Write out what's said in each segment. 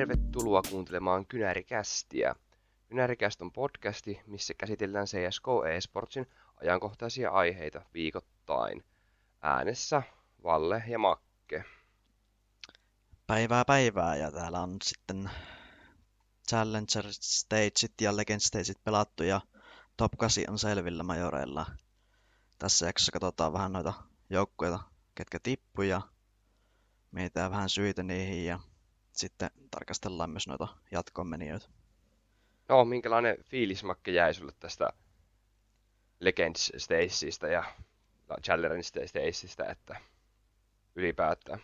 Tervetuloa kuuntelemaan Kynärikästiä. Kynärikäst on podcasti, missä käsitellään CSGO eSportsin ajankohtaisia aiheita viikoittain. Äänessä Valle ja Makke. Päivää päivää ja täällä on sitten Challenger Stageit ja Legend Stageit pelattu ja Top 8 on selvillä majoreilla. Tässä jaksossa katsotaan vähän noita joukkueita, ketkä tippu ja mietitään vähän syitä niihin ja sitten tarkastellaan myös noita jatkomenijoita. No, minkälainen fiilismakke jäi sulle tästä Legends Stageista ja Challenger Stageista, että ylipäätään?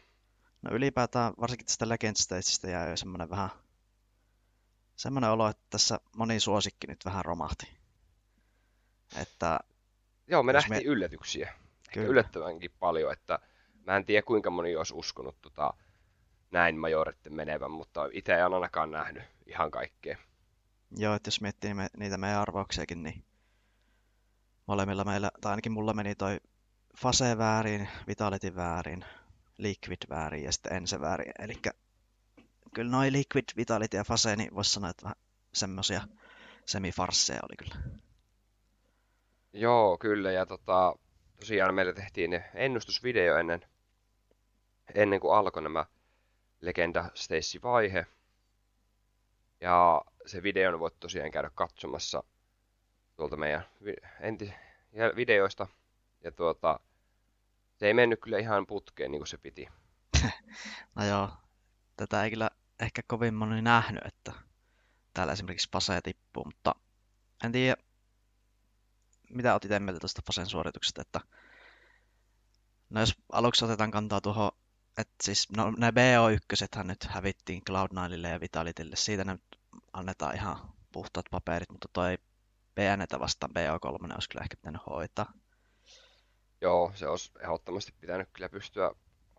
No ylipäätään varsinkin tästä Legends Stageista jäi semmoinen vähän semmoinen olo, että tässä moni suosikki nyt vähän romahti. Että, Joo, me nähtiin me... yllätyksiä. Kyllä. yllättävänkin paljon, että mä en tiedä kuinka moni olisi uskonut tota, näin majoritten menevän, mutta itse en ainakaan nähnyt ihan kaikkea. Joo, että jos miettii me, niitä meidän arvauksiakin, niin molemmilla meillä, tai ainakin mulla meni toi Fase väärin, Vitality väärin, Liquid väärin ja sitten Ense väärin. Eli kyllä noin Liquid, Vitality ja Fase, niin voisi sanoa, että vähän semmosia semifarsseja oli kyllä. Joo, kyllä. Ja tota, tosiaan meillä tehtiin ennustusvideo ennen, ennen kuin alkoi nämä Legenda Stacy-vaihe. Ja se videon voit tosiaan käydä katsomassa tuolta meidän enti- videoista. Ja tuota, se ei mennyt kyllä ihan putkeen niin kuin se piti. no joo, tätä ei kyllä ehkä kovin moni nähnyt, että täällä esimerkiksi Pase tippuu, mutta en tiedä, mitä otit mieltä tuosta Fasen suorituksesta, että no jos aluksi otetaan kantaa tuohon, että siis no, ne BO1 nyt hävittiin Cloud9 ja Vitalitylle, siitä ne annetaan ihan puhtaat paperit, mutta toi PNtä vastaan BO3 olisi kyllä ehkä pitänyt hoitaa. Joo, se olisi ehdottomasti pitänyt kyllä pystyä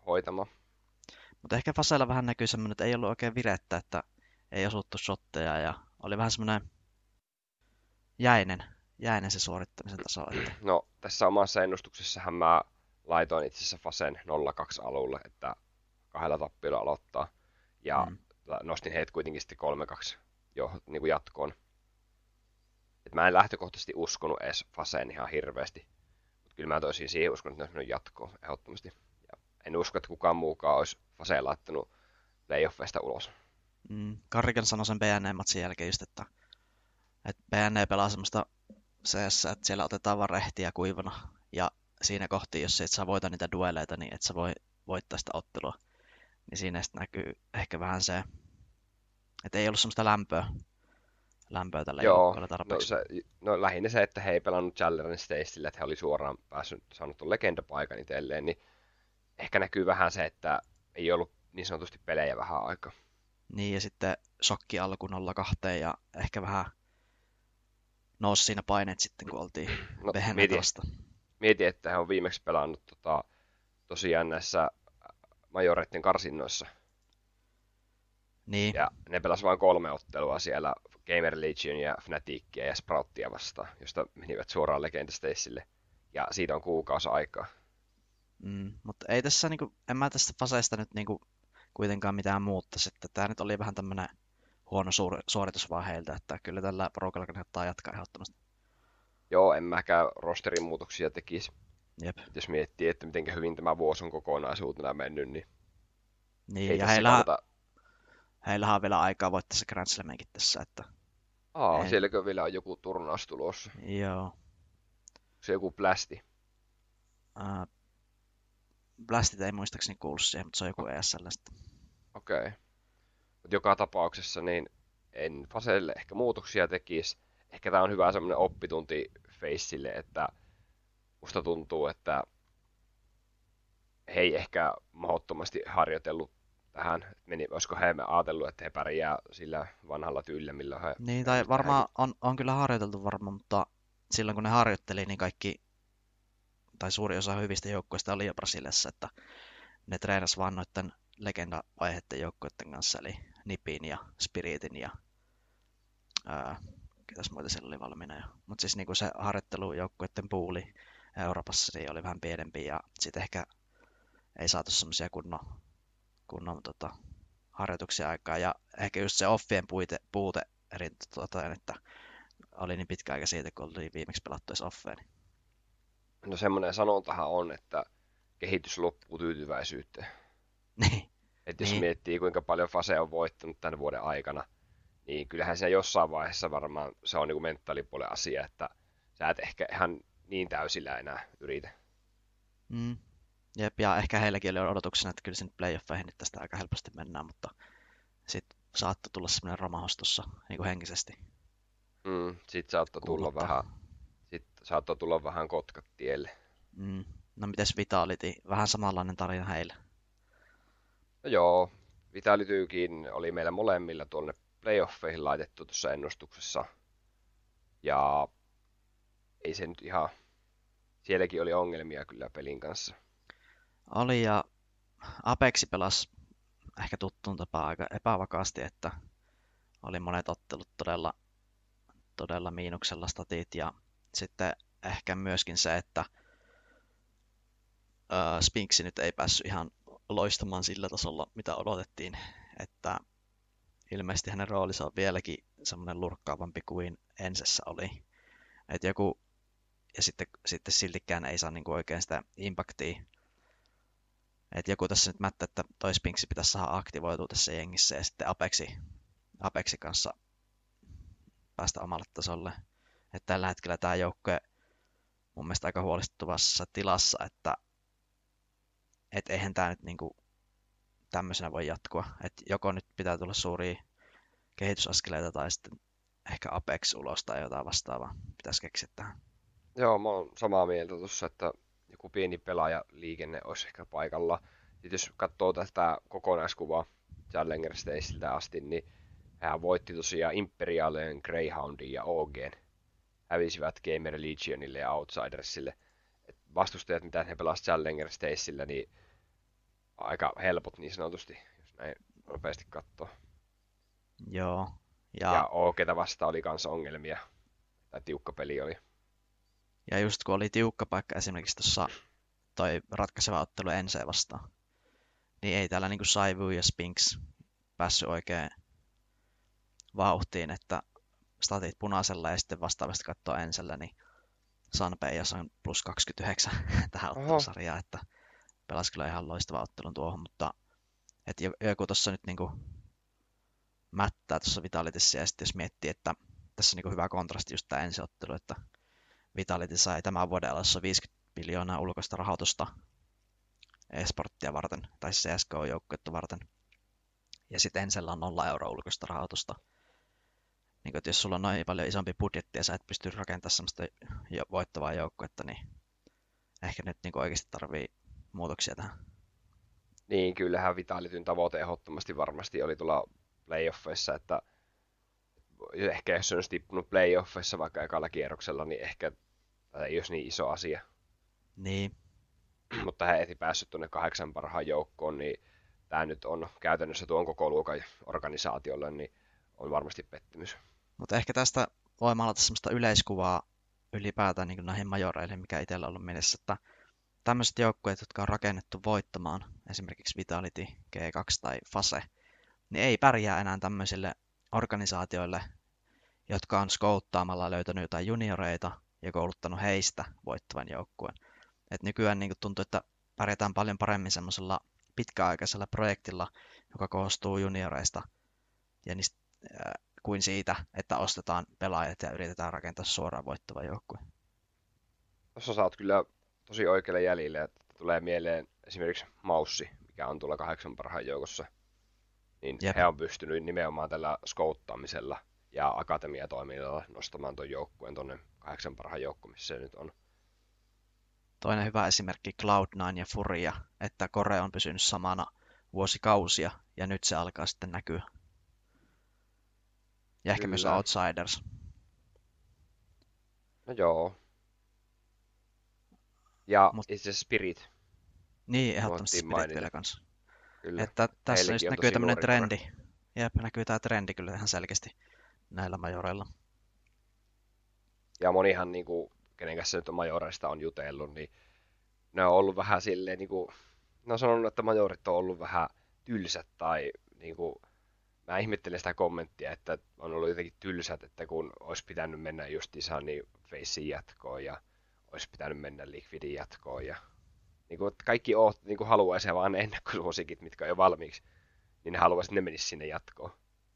hoitamaan. Mutta ehkä Fasella vähän näkyy semmoinen, että ei ollut oikein virettä, että ei osuttu shotteja ja oli vähän semmoinen jäinen, jäinen se suorittamisen taso. Että... No, tässä omassa ennustuksessahan mä laitoin itse asiassa Fasen 02 alulle, että kahdella tappiolla aloittaa. Ja mm. nostin heitä kuitenkin sitten 3-2 jo niin kuin jatkoon. Et mä en lähtökohtaisesti uskonut edes Faseen ihan hirveästi. Mutta kyllä mä toisin siihen uskonut, että ne olisi jatkoon ehdottomasti. Ja en usko, että kukaan muukaan olisi Faseen laittanut playoffeista ulos. Mm, Karrikan sanoi sen BNE-matsin jälkeen just, että, että BNE pelaa semmoista CS, että siellä otetaan vaan rehtiä kuivana. Ja siinä kohti, jos et saa voita niitä dueleita, niin et sä voi voittaa sitä ottelua. Niin siinä sitten näkyy ehkä vähän se, että ei ollut semmoista lämpöä, lämpöä tällä Joo, no tarpeeksi. No, se, no lähinnä se, että he ei pelannut Challerin Stacelle, että he oli suoraan päässyt saanut tuon legendapaikan itselleen, niin ehkä näkyy vähän se, että ei ollut niin sanotusti pelejä vähän aikaa. Niin, ja sitten shokki alku 02 ja ehkä vähän nousi siinä paineet sitten, kun oltiin no, mieti, mieti, että he on viimeksi pelannut tota, tosiaan näissä majoreiden karsinnoissa. Niin. Ja ne pelasivat vain kolme ottelua siellä Gamer Legion ja Fnaticia ja Sprouttia vastaan, josta menivät suoraan Legendastaceille. Ja siitä on kuukausi aikaa. Mm, mutta ei tässä, niinku, en mä tästä faseista nyt niinku, kuitenkaan mitään muuttaisi. Että tämä nyt oli vähän tämmöinen huono suor- suoritus vaan heiltä, että kyllä tällä porukalla kannattaa jatkaa ehdottomasti. Joo, en mäkään rosterin muutoksia tekisi. Jep. Jos miettii, että miten hyvin tämä vuosi on kokonaisuutena mennyt, niin... Niin, ja heillä, kannata... heillä on vielä aikaa voittaa se Grand Slaminkin tässä, että... Aa, Ei... sielläkö vielä on joku turnaus tulossa? Joo. Se joku plästi? Uh, Blastit ei muistaakseni kuulu siihen, mutta se on joku ESL sitten. Okei. Okay. Mutta joka tapauksessa niin en Faselle ehkä muutoksia tekisi. Ehkä tämä on hyvä semmoinen oppitunti Faceille, että musta tuntuu, että he ei ehkä mahdottomasti harjoitellut tähän. Meni, olisiko he ajatellut, että he pärjää sillä vanhalla tyylillä, millä he... Niin, tai varmaan on, on kyllä harjoiteltu varmaan, mutta silloin kun ne harjoitteli, niin kaikki, tai suuri osa hyvistä joukkoista oli jo Brasiliassa, että ne treenas vaan noiden legenda-vaiheiden joukkoiden kanssa, eli Nipin ja Spiritin ja ää, ketäs muita siellä oli valmiina Mutta siis niinku se harjoittelujoukkuiden puuli Euroopassa niin oli vähän pienempi ja sitten ehkä ei saatu semmoisia kunnon, kunnon tota, harjoituksia aikaa. Ja ehkä just se offien puite, puute eri tuota, että oli niin pitkä aika siitä, kun oli viimeksi pelattu edes offeen. No semmoinen sanontahan on, että kehitys loppuu tyytyväisyyteen. Niin. Että jos niin. miettii, kuinka paljon Fase on voittanut tämän vuoden aikana, niin kyllähän se jossain vaiheessa varmaan se on niin mentaalipuolen asia, että sä et ehkä ihan niin täysillä enää yritä. Mm. Jep, ja ehkä heilläkin oli odotuksena, että kyllä sinne playoffeihin nyt tästä aika helposti mennään, mutta sitten saattoi tulla semmoinen romahus tuossa niin henkisesti. Mm, sitten saattoi tulla vähän, sit saattoi tulla vähän kotkat tielle. Mm. No mites Vitality? Vähän samanlainen tarina heille. No joo, Vitalitykin oli meillä molemmilla tuonne playoffeihin laitettu tuossa ennustuksessa. Ja ei se nyt ihan... Sielläkin oli ongelmia kyllä pelin kanssa. Oli ja Apexi pelasi ehkä tuttuun tapaan aika epävakaasti, että oli monet ottelut todella, todella miinuksella statit ja sitten ehkä myöskin se, että Spinksi nyt ei päässyt ihan loistamaan sillä tasolla, mitä odotettiin, että ilmeisesti hänen roolinsa on vieläkin semmoinen lurkkaavampi kuin ensessä oli. Että joku, ja sitten, sitten siltikään ei saa niinku oikein sitä impaktia. Että joku tässä nyt mättä, että toi Spinksi pitäisi saada aktivoitua tässä jengissä ja sitten Apexi, Apexi kanssa päästä omalle tasolle. Että tällä hetkellä tämä joukkue mun mielestä aika huolestuttavassa tilassa, että et eihän tämä nyt niinku tämmöisenä voi jatkua. Et joko nyt pitää tulla suuria kehitysaskeleita tai sitten ehkä Apex ulos tai jotain vastaavaa pitäisi keksiä tähän. Joo, mä oon samaa mieltä tuossa, että joku pieni pelaajaliikenne olisi ehkä paikalla. Sitten jos katsoo tätä kokonaiskuvaa Challenger Staceiltä asti, niin hän voitti tosiaan Imperialen, Greyhoundin ja OGn. Hävisivät Gamer Legionille ja Outsidersille. Et vastustajat, mitä he pelasivat Challenger Staceillä, niin aika helpot niin sanotusti, jos näin nopeasti katsoo. Joo. Ja, ja OGta vasta oli kanssa ongelmia. Tai tiukka peli oli. Ja just kun oli tiukka paikka esimerkiksi tuossa toi ratkaiseva ottelu Ense vastaan, niin ei täällä niinku Saivu ja Spinks päässyt oikein vauhtiin, että statit punaisella ja sitten vastaavasti katsoo Ensellä, niin Sanpeijas on plus 29 tähän ottelusarjaan, että pelasi kyllä ihan loistava ottelun tuohon, mutta että joku tuossa nyt niinku mättää tuossa Vitalitissa ja sitten jos miettii, että tässä on niinku hyvä kontrasti just tämä ensiottelu, että Vitality sai tämän vuoden alussa 50 miljoonaa ulkoista rahoitusta esporttia varten, tai CSGO-joukkuetta varten. Ja sitten Ensellä on 0 euroa ulkoista rahoitusta. Niin kun, jos sulla on noin paljon isompi budjetti ja sä et pysty rakentamaan sellaista jo voittavaa joukkuetta, niin ehkä nyt niin oikeasti tarvii muutoksia tähän. Niin, kyllähän Vitalityn tavoite ehdottomasti varmasti oli tulla playoffeissa, että ehkä jos se olisi tippunut playoffeissa vaikka ekalla kierroksella, niin ehkä ei olisi niin iso asia. Niin. Mutta hän ei päässyt tuonne kahdeksan parhaan joukkoon, niin tämä nyt on käytännössä tuon koko luokan organisaatiolle, niin on varmasti pettymys. Mutta ehkä tästä voi maalata sellaista yleiskuvaa ylipäätään niin näihin majoreihin, mikä itsellä on ollut mielessä, että tämmöiset joukkueet, jotka on rakennettu voittamaan, esimerkiksi Vitality, G2 tai Fase, niin ei pärjää enää tämmöisille organisaatioille, jotka on skouttaamalla löytänyt jotain junioreita ja kouluttanut heistä voittavan joukkueen. Et nykyään niin tuntuu, että pärjätään paljon paremmin semmoisella pitkäaikaisella projektilla, joka koostuu junioreista ja niistä, äh, kuin siitä, että ostetaan pelaajat ja yritetään rakentaa suoraan voittava joukkue. Tuossa saat kyllä tosi oikealle jäljille, että tulee mieleen esimerkiksi Maussi, mikä on tuolla kahdeksan parhaan joukossa. Niin Jep. he on pystynyt nimenomaan tällä skouttaamisella ja akatemiatoiminnalla nostamaan tuon joukkueen tuonne kahdeksan parhaan joukkoon, missä se nyt on. Toinen hyvä esimerkki Cloud9 ja Furia, että Kore on pysynyt samana vuosikausia ja nyt se alkaa sitten näkyä. Ja ehkä Kyllä. myös Outsiders. No joo, ja Mut... itse Spirit. Niin, ehdottomasti Spirit vielä kanssa. Kyllä. Että tässä nyt näkyy tämmöinen trendi. Jep, näkyy tämä trendi kyllä ihan selkeästi näillä majoreilla. Ja monihan, niin kuin, kenen kanssa nyt majoreista on jutellut, niin ne on ollut vähän silleen, niin kuin, ne on sanonut, että majorit on ollut vähän tylsät tai niin kuin, mä ihmettelen sitä kommenttia, että on ollut jotenkin tylsät, että kun olisi pitänyt mennä just niin Facein jatkoon ja olisi pitänyt mennä Liquidin jatkoon ja niin kuin, kaikki oot, niin kuin haluaisi vaan ne ennakkosuosikit, mitkä on jo valmiiksi, niin ne haluaisi, ne menisi sinne jatkoon.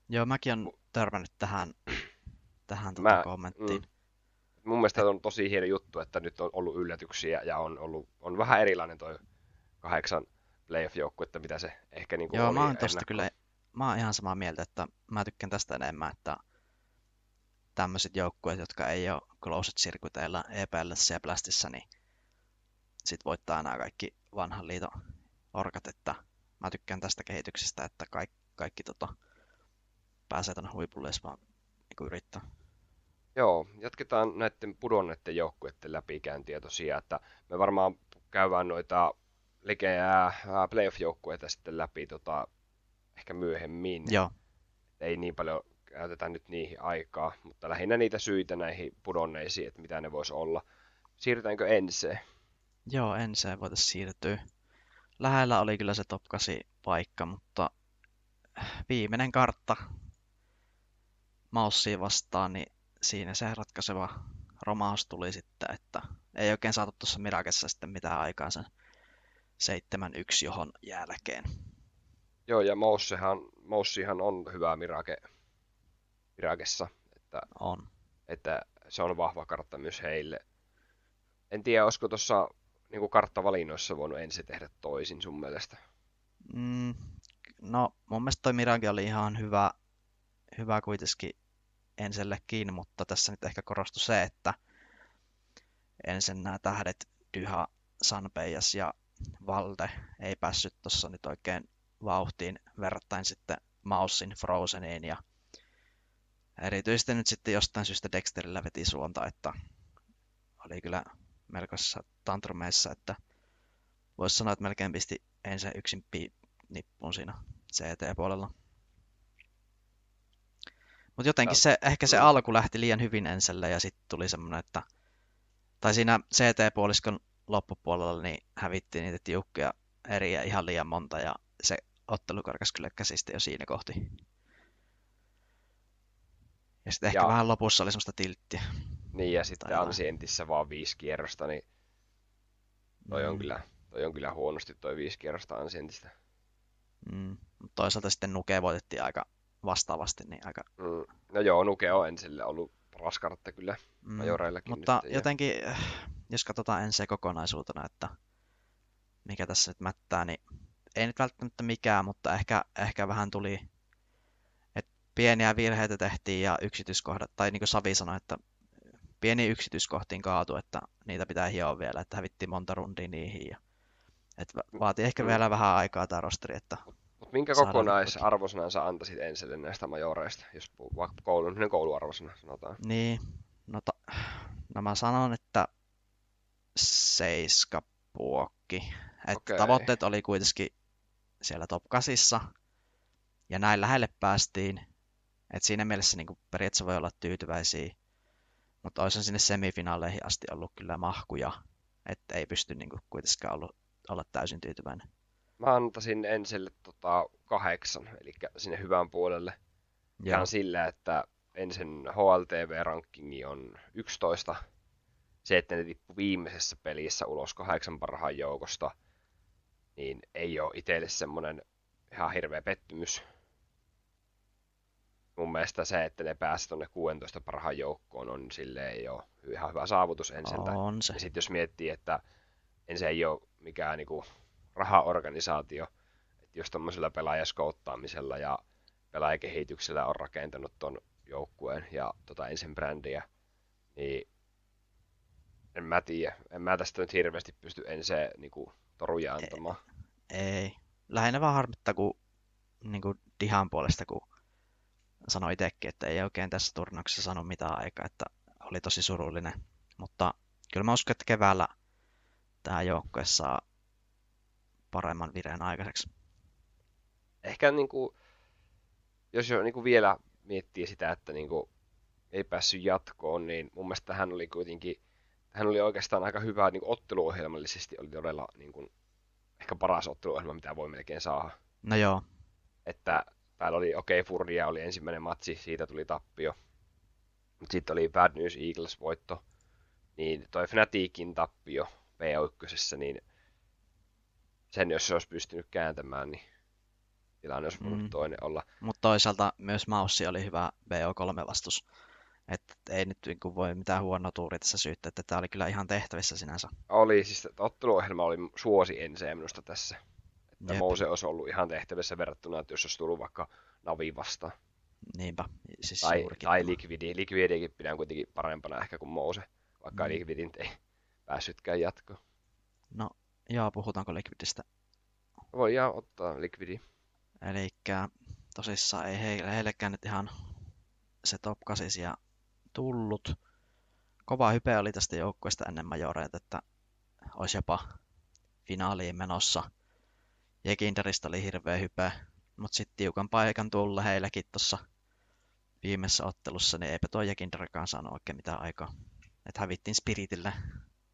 Joo, mäkin on törmännyt tähän, tähän tuota mä, kommenttiin. Mm, mun mielestä on tosi hieno juttu, että nyt on ollut yllätyksiä ja on, ollut, on vähän erilainen toi kahdeksan playoff-joukku, että mitä se ehkä niin kuin Joo, mä oon tosta kyllä, mä oon ihan samaa mieltä, että mä tykkään tästä enemmän, että tämmöiset joukkueet, jotka ei ole closed circuiteilla EPLS ja Blastissa, niin sit voittaa nämä kaikki vanhan liiton orkat, että mä tykkään tästä kehityksestä, että kaikki, kaikki tota, pääsee tuonne huipulle, jos vaan niin yrittää. Joo, jatketaan näiden pudonneiden joukkueiden läpikäyntiä tosiaan, että me varmaan käydään noita likejä playoff-joukkueita sitten läpi tota, ehkä myöhemmin. Joo. Ei niin paljon käytetä nyt niihin aikaa, mutta lähinnä niitä syitä näihin pudonneisiin, että mitä ne voisi olla. Siirrytäänkö enseen? Joo, enseen voitaisiin siirtyä. Lähellä oli kyllä se top 8 paikka, mutta viimeinen kartta Maussiin vastaan, niin siinä se ratkaiseva romaus tuli sitten, että ei oikein saatu tuossa Mirakessa sitten mitään aikaa sen 7-1 johon jälkeen. Joo, ja Moussihan, Moussihan on hyvä Mirake, Mirakessa. Että, on. Että se on vahva kartta myös heille. En tiedä, olisiko tuossa niin karttavalinnoissa voinut ensin tehdä toisin sun mielestä? Mm, no, mun mielestä toi Mirage oli ihan hyvä, hyvä kuitenkin ensellekin, mutta tässä nyt ehkä korostui se, että ensin nämä tähdet Dyha, Sanpeijas ja Valde ei päässyt tuossa nyt oikein vauhtiin verrattain sitten Maussin Frozeniin ja erityisesti nyt sitten jostain syystä Dexterillä veti suonta, että oli kyllä melkoisessa tantrumeissa, että voisi sanoa, että melkein pisti ensin yksin nippuun siinä CT-puolella. Mutta jotenkin se, ehkä se alku lähti liian hyvin enselle ja sitten tuli semmoinen, että tai siinä CT-puoliskon loppupuolella niin hävittiin niitä tiukkoja eriä ihan liian monta ja se ottelu karkas kyllä käsistä jo siinä kohti. Ja sitten ehkä ja. vähän lopussa oli semmoista tilttiä. Niin, ja sitten Ancientissä vaan viisi kierrosta, niin toi, mm. on, kyllä, toi on kyllä huonosti toi viisi kierrosta Ancientista. Mm. Toisaalta sitten Nuke voitettiin aika vastaavasti. Niin aika... Mm. No joo, Nuke on ensille ollut paras kartta kyllä mm. Mutta nyt, jotenkin, ja... jos katsotaan ensin kokonaisuutena, että mikä tässä nyt mättää, niin ei nyt välttämättä mikään, mutta ehkä, ehkä vähän tuli, pieniä virheitä tehtiin ja yksityiskohdat, tai niin kuin Savi sanoi, että pieni yksityiskohtiin kaatu, että niitä pitää hioa vielä, että hävittiin monta rundia niihin. Ja, että vaatii ehkä vielä vähän aikaa tämä rosteri, että Mut minkä kokonaisarvosanan sä antaisit ensille näistä majoreista, jos vaikka koulun, kouluarvosana sanotaan? Niin, no, ta- no mä sanon, että seiska puokki. Et okay. Tavoitteet oli kuitenkin siellä top 8 ja näin lähelle päästiin. Et siinä mielessä niin periaatteessa voi olla tyytyväisiä. Mutta olisi sinne semifinaaleihin asti ollut kyllä mahkuja, että ei pysty niin kuin, kuitenkaan ollut, olla täysin tyytyväinen. Mä antaisin ensille tota, kahdeksan, eli sinne hyvän puolelle. Ja. Ihan sillä, että ensin HLTV-rankingi on 11. Se, että ne tippu viimeisessä pelissä ulos kahdeksan parhaan joukosta, niin ei ole itselle semmoinen ihan hirveä pettymys mun mielestä se, että ne pääsivät tuonne 16 parhaan joukkoon, on silleen jo ihan hyvä saavutus ensiltä. On se. Ja sitten jos miettii, että ensin ei ole mikään niinku rahaorganisaatio, että jos tämmöisellä pelaajaskouttaamisella ja pelaajakehityksellä on rakentanut tuon joukkueen ja tota ensin brändiä, niin en mä tiedä. En mä tästä nyt hirveästi pysty ensin niinku, toruja antamaan. Ei. ei. Lähinnä vaan harmittaa, kun niinku Dihan puolesta, kun sanoi itsekin, että ei oikein tässä turnauksessa sano mitään aikaa, että oli tosi surullinen. Mutta kyllä mä uskon, että keväällä tämä joukkue saa paremman vireen aikaiseksi. Ehkä niin kuin, jos jo niin kuin vielä miettii sitä, että niin kuin ei päässyt jatkoon, niin mun mielestä hän oli kuitenkin, hän oli oikeastaan aika hyvä niin kuin otteluohjelmallisesti, oli todella niin kuin, ehkä paras otteluohjelma, mitä voi melkein saada. No joo, että päällä oli okei, okay, Furria oli ensimmäinen matsi, siitä tuli tappio. Mutta sitten oli Bad News Eagles voitto. Niin toi Fnaticin tappio P1, niin sen jos se olisi pystynyt kääntämään, niin tilanne olisi voinut mm. toinen olla. Mutta toisaalta myös Maussi oli hyvä BO3-vastus. Että ei nyt niin voi mitään huonoa tuuri tässä syyttää, että tämä oli kyllä ihan tehtävissä sinänsä. Oli, siis otteluohjelma oli suosi ensin minusta tässä. Jep. Mouse olisi ollut ihan tehtävissä verrattuna, että jos olisi tullut vaikka Navi vastaan. Niinpä, siis tai, tai Liquidi. Liquidikin pidän kuitenkin parempana ehkä kuin Mouse, vaikka mm. Liquidin ei päässytkään jatkoon. No, joo, puhutaanko Liquidistä? Voidaan ottaa Liquidi. Eli tosissaan ei heille, heillekään nyt ihan se top 8 ja tullut. Kova hype oli tästä joukkueesta ennen majoreita, että olisi jopa finaaliin menossa. Jekinderistä oli hirveä hype, mutta sitten tiukan paikan tulla heilläkin tuossa viimeisessä ottelussa, niin eipä tuo Jekinderkaan saanut oikein mitään aikaa. Että hävittiin Spiritille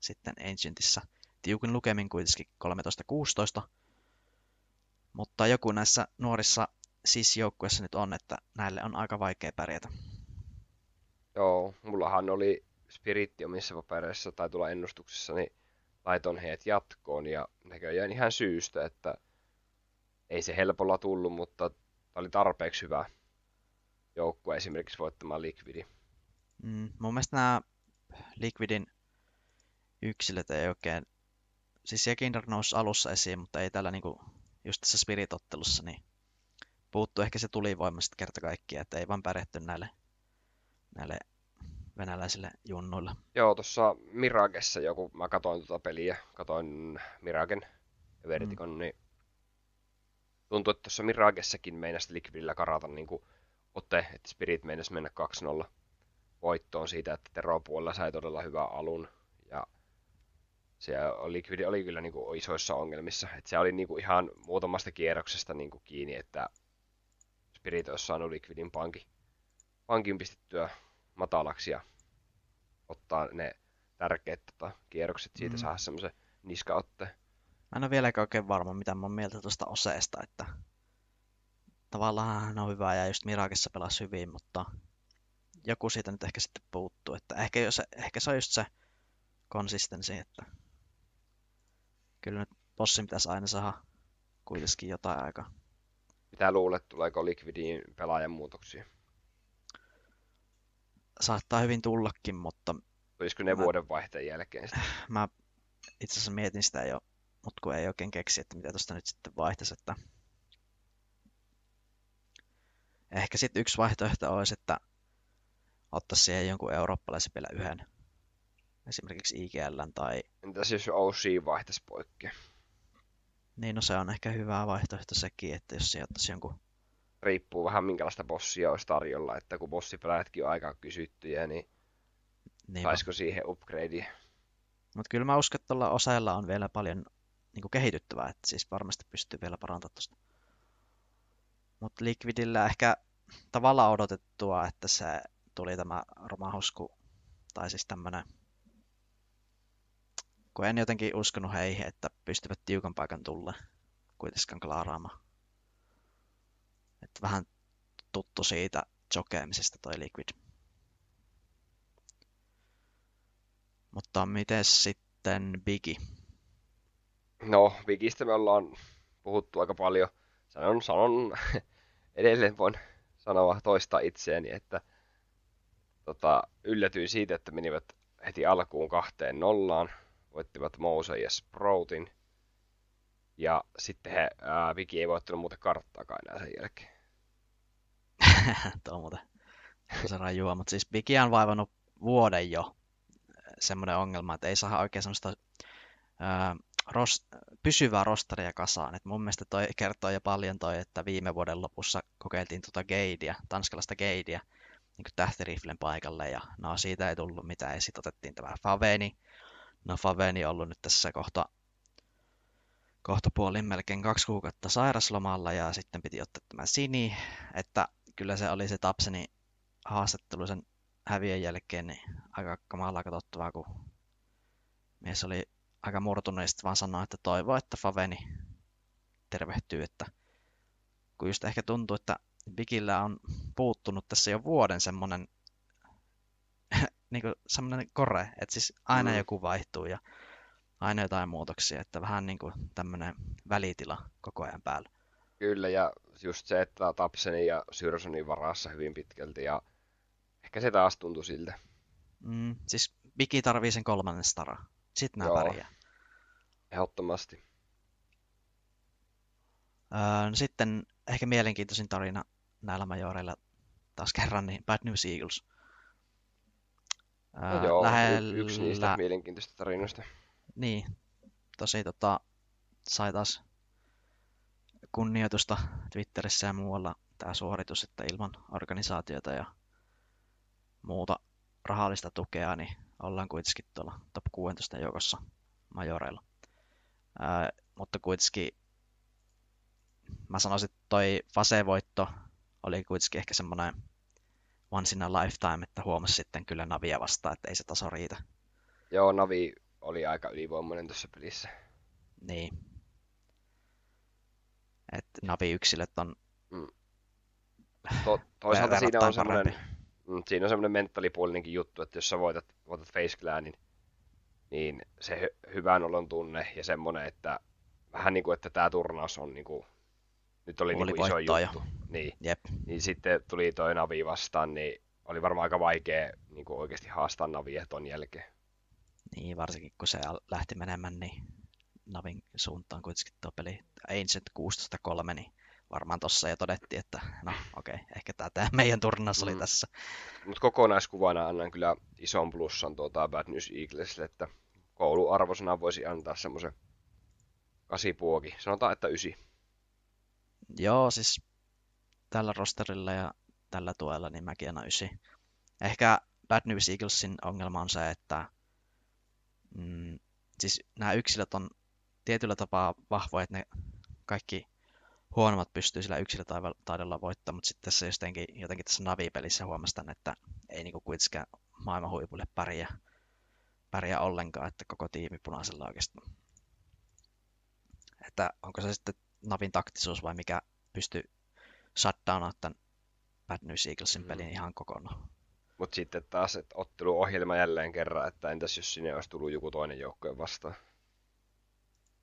sitten Ancientissa tiukin lukemin kuitenkin 13-16. Mutta joku näissä nuorissa SIS-joukkueissa nyt on, että näille on aika vaikea pärjätä. Joo, mullahan oli Spiritti omissa papereissa tai tulla ennustuksessa, niin laiton heidät jatkoon ja näköjään ihan syystä, että ei se helpolla tullut, mutta oli tarpeeksi hyvä joukkue esimerkiksi voittamaan Liquidi. Mm, mun mielestä nämä Liquidin yksilöt ei oikein, siis Jekinder nousi alussa esiin, mutta ei tällä niinku, just tässä Spirit-ottelussa, niin puuttuu ehkä se tulivoima sitten kerta kaikkiaan, että ei vaan pärjätty näille, näille venäläisille junnuille. Joo, tuossa Miragessa joku, mä katoin tuota peliä, katoin Miragen ja Vertikon, mm. niin tuntuu, että tuossa Miragessakin meinasi Liquidillä karata niin kuin ote, että Spirit meinasi mennä 2-0 voittoon siitä, että Tero puolella sai todella hyvän alun. Ja se Liquid oli kyllä niin kuin isoissa ongelmissa. Että se oli niin kuin ihan muutamasta kierroksesta niin kuin kiinni, että Spirit olisi saanut Liquidin pankin, pankin pistettyä matalaksi ja ottaa ne tärkeät tota, kierrokset siitä, mm. saada semmoisen niskaotteen. Mä en ole vieläkään oikein varma, mitä mä oon mieltä tuosta oseesta, että tavallaan hän on hyvä ja just Mirakissa pelasi hyvin, mutta joku siitä nyt ehkä sitten puuttuu, että ehkä, jos, ehkä se on just se konsistenssi, että kyllä nyt bossin pitäisi aina saada kuitenkin jotain aikaa. Mitä luulet, tuleeko Liquidiin pelaajan muutoksia? Saattaa hyvin tullakin, mutta... Olisiko ne mä, vuodenvaihteen jälkeen sitä? Mä itse asiassa mietin sitä jo, mutta kun ei oikein keksi, että mitä tuosta nyt sitten vaihtaisi, että... Ehkä sitten yksi vaihtoehto olisi, että ottaisi siihen jonkun eurooppalaisen vielä yhden. Esimerkiksi IGL tai... Entäs jos OC vaihtaisi poikki? Niin, no se on ehkä hyvä vaihtoehto sekin, että jos se ottaisi jonkun... Riippuu vähän minkälaista bossia olisi tarjolla, että kun bossipeläätkin on aika kysyttyjä, niin niin saisiko siihen upgradea? Mutta kyllä mä uskon, että tuolla osailla on vielä paljon niin kuin kehityttävää, että siis varmasti pystyy vielä parantamaan tuosta. Mutta Liquidillä ehkä tavallaan odotettua, että se tuli tämä romahusku, tai siis tämmöinen kun en jotenkin uskonut heihin, että pystyvät tiukan paikan tulle kuitenkaan klaaraamaan. Että vähän tuttu siitä jokeamisesta toi Liquid. Mutta miten sitten Biggie? No, Bigistä me ollaan puhuttu aika paljon. Sanon, sanon edelleen voin sanoa toista itseäni, että tota, yllätyin siitä, että menivät heti alkuun kahteen nollaan voittivat Mouse ja Sproutin. Ja sitten he, ää, Viki ei voittanut muuten karttaakaan enää sen jälkeen. Tuo on muuten se rajua, mutta siis Viki on vaivannut vuoden jo semmoinen ongelma, että ei saa oikein semmoista ää, ros, pysyvää rostaria kasaan. Et mun mielestä toi kertoo jo paljon toi, että viime vuoden lopussa kokeiltiin tuota Gaidia, tanskalaista Gaidia, niin tähtiriflen paikalle, ja no siitä ei tullut mitään, ja sitten otettiin tämä Faveni, No Faveni on ollut nyt tässä kohta, kohta puolin melkein kaksi kuukautta sairaslomalla ja sitten piti ottaa tämä Sini, että kyllä se oli se Tapseni haastattelu sen häviön jälkeen niin aika kamalaa katsottavaa, kun mies oli aika sitten vaan sanoi, että toivoo, että Faveni tervehtyy, että kun just ehkä tuntuu, että Bigillä on puuttunut tässä jo vuoden semmonen niin semmoinen kore, että siis aina mm. joku vaihtuu ja aina jotain muutoksia, että vähän niin kuin tämmöinen välitila koko ajan päällä. Kyllä, ja just se, että Tapsenin ja Syrsonin varassa hyvin pitkälti, ja ehkä se taas tuntui siltä. Mm, siis Bigi tarvii sen kolmannen stara. Sitten nämä pärjää. Ehdottomasti. Öö, no sitten ehkä mielenkiintoisin tarina näillä majoreilla taas kerran, niin Bad News Eagles. Öö, no joo, lähellä... yksi niistä mielenkiintoista tarinoista. Niin, tosi tota, sai taas kunnioitusta Twitterissä ja muualla tämä suoritus, että ilman organisaatiota ja muuta rahallista tukea, niin ollaan kuitenkin tuolla top 16 joukossa majoreilla. Ää, mutta kuitenkin mä sanoisin, että toi Fase-voitto oli kuitenkin ehkä semmoinen once in a lifetime, että huomasi sitten kyllä Navia vastaan, että ei se taso riitä. Joo, Navi oli aika ylivoimainen tuossa pelissä. Niin. Että Navi-yksilöt on mm. to- toisaalta siinä on semmoinen, mm, siinä on semmoinen mentaalipuolinenkin juttu, että jos sä voitat, voitat Face Clanin, niin se hy- hyvän olon tunne ja semmoinen, että vähän niin kuin, että tämä turnaus on niin kuin, nyt oli, oli niin iso juttu. Niin. Jep. niin sitten tuli toi Navi vastaan, niin oli varmaan aika vaikea niin kuin oikeasti haastaa Navia ton jälkeen. Niin, varsinkin kun se lähti menemään, niin Navin suuntaan kuitenkin tuo peli Ancient 16-3, niin varmaan tossa jo todettiin, että no okei, okay, ehkä tämä meidän turnaus oli mm. tässä. Mutta kokonaiskuvana annan kyllä ison plussan tuota Bad News Eaglesille, että kouluarvosana voisi antaa semmoisen kasipuoki. Sanotaan, että ysi. Joo, siis tällä rosterilla ja tällä tuella niin mäkin annan ysi. Ehkä Bad News Eaglesin ongelma on se, että mm, siis nämä yksilöt on tietyllä tapaa vahvoja, että ne kaikki huonommat pystyy sillä yksilötaidolla voittamaan, mutta sitten tässä jotenkin, jotenkin tässä Navi-pelissä huomastan, että ei niinku kuitenkaan maailman huipulle pärjää, pärjää ollenkaan, että koko tiimi punaisella oikeastaan. Että onko se sitten Navin taktisuus vai mikä pystyy shutdownaa tämän Bad News Eaglesin pelin mm. ihan kokonaan. Mutta sitten taas, että otteluohjelma jälleen kerran, että entäs jos sinne olisi tullut joku toinen joukkue vastaan?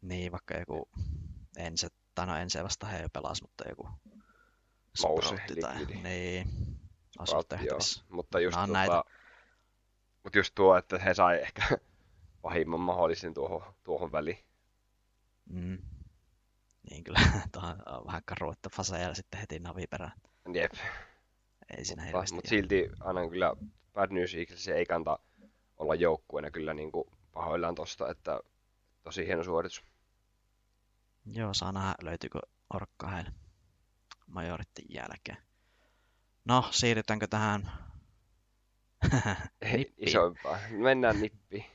Niin, vaikka joku ensi, tai no ensi vasta he pelasi, mutta joku Mouse, tai, niin, Mutta just, tuota, näitä. mutta just tuo, että he sai ehkä pahimman mahdollisen tuohon, tuohon väliin. Mm. Niin kyllä, tuo on vähän karu, että Faseja sitten heti navi perään. Jep. Ei siinä mutta, mutta silti aina kyllä Bad News Eagles ei kanta olla joukkueena kyllä niin kuin pahoillaan tosta, että tosi hieno suoritus. Joo, saa nähdä löytyykö orkka heille majoritten jälkeen. No, siirrytäänkö tähän isompaa. Mennään nippiin.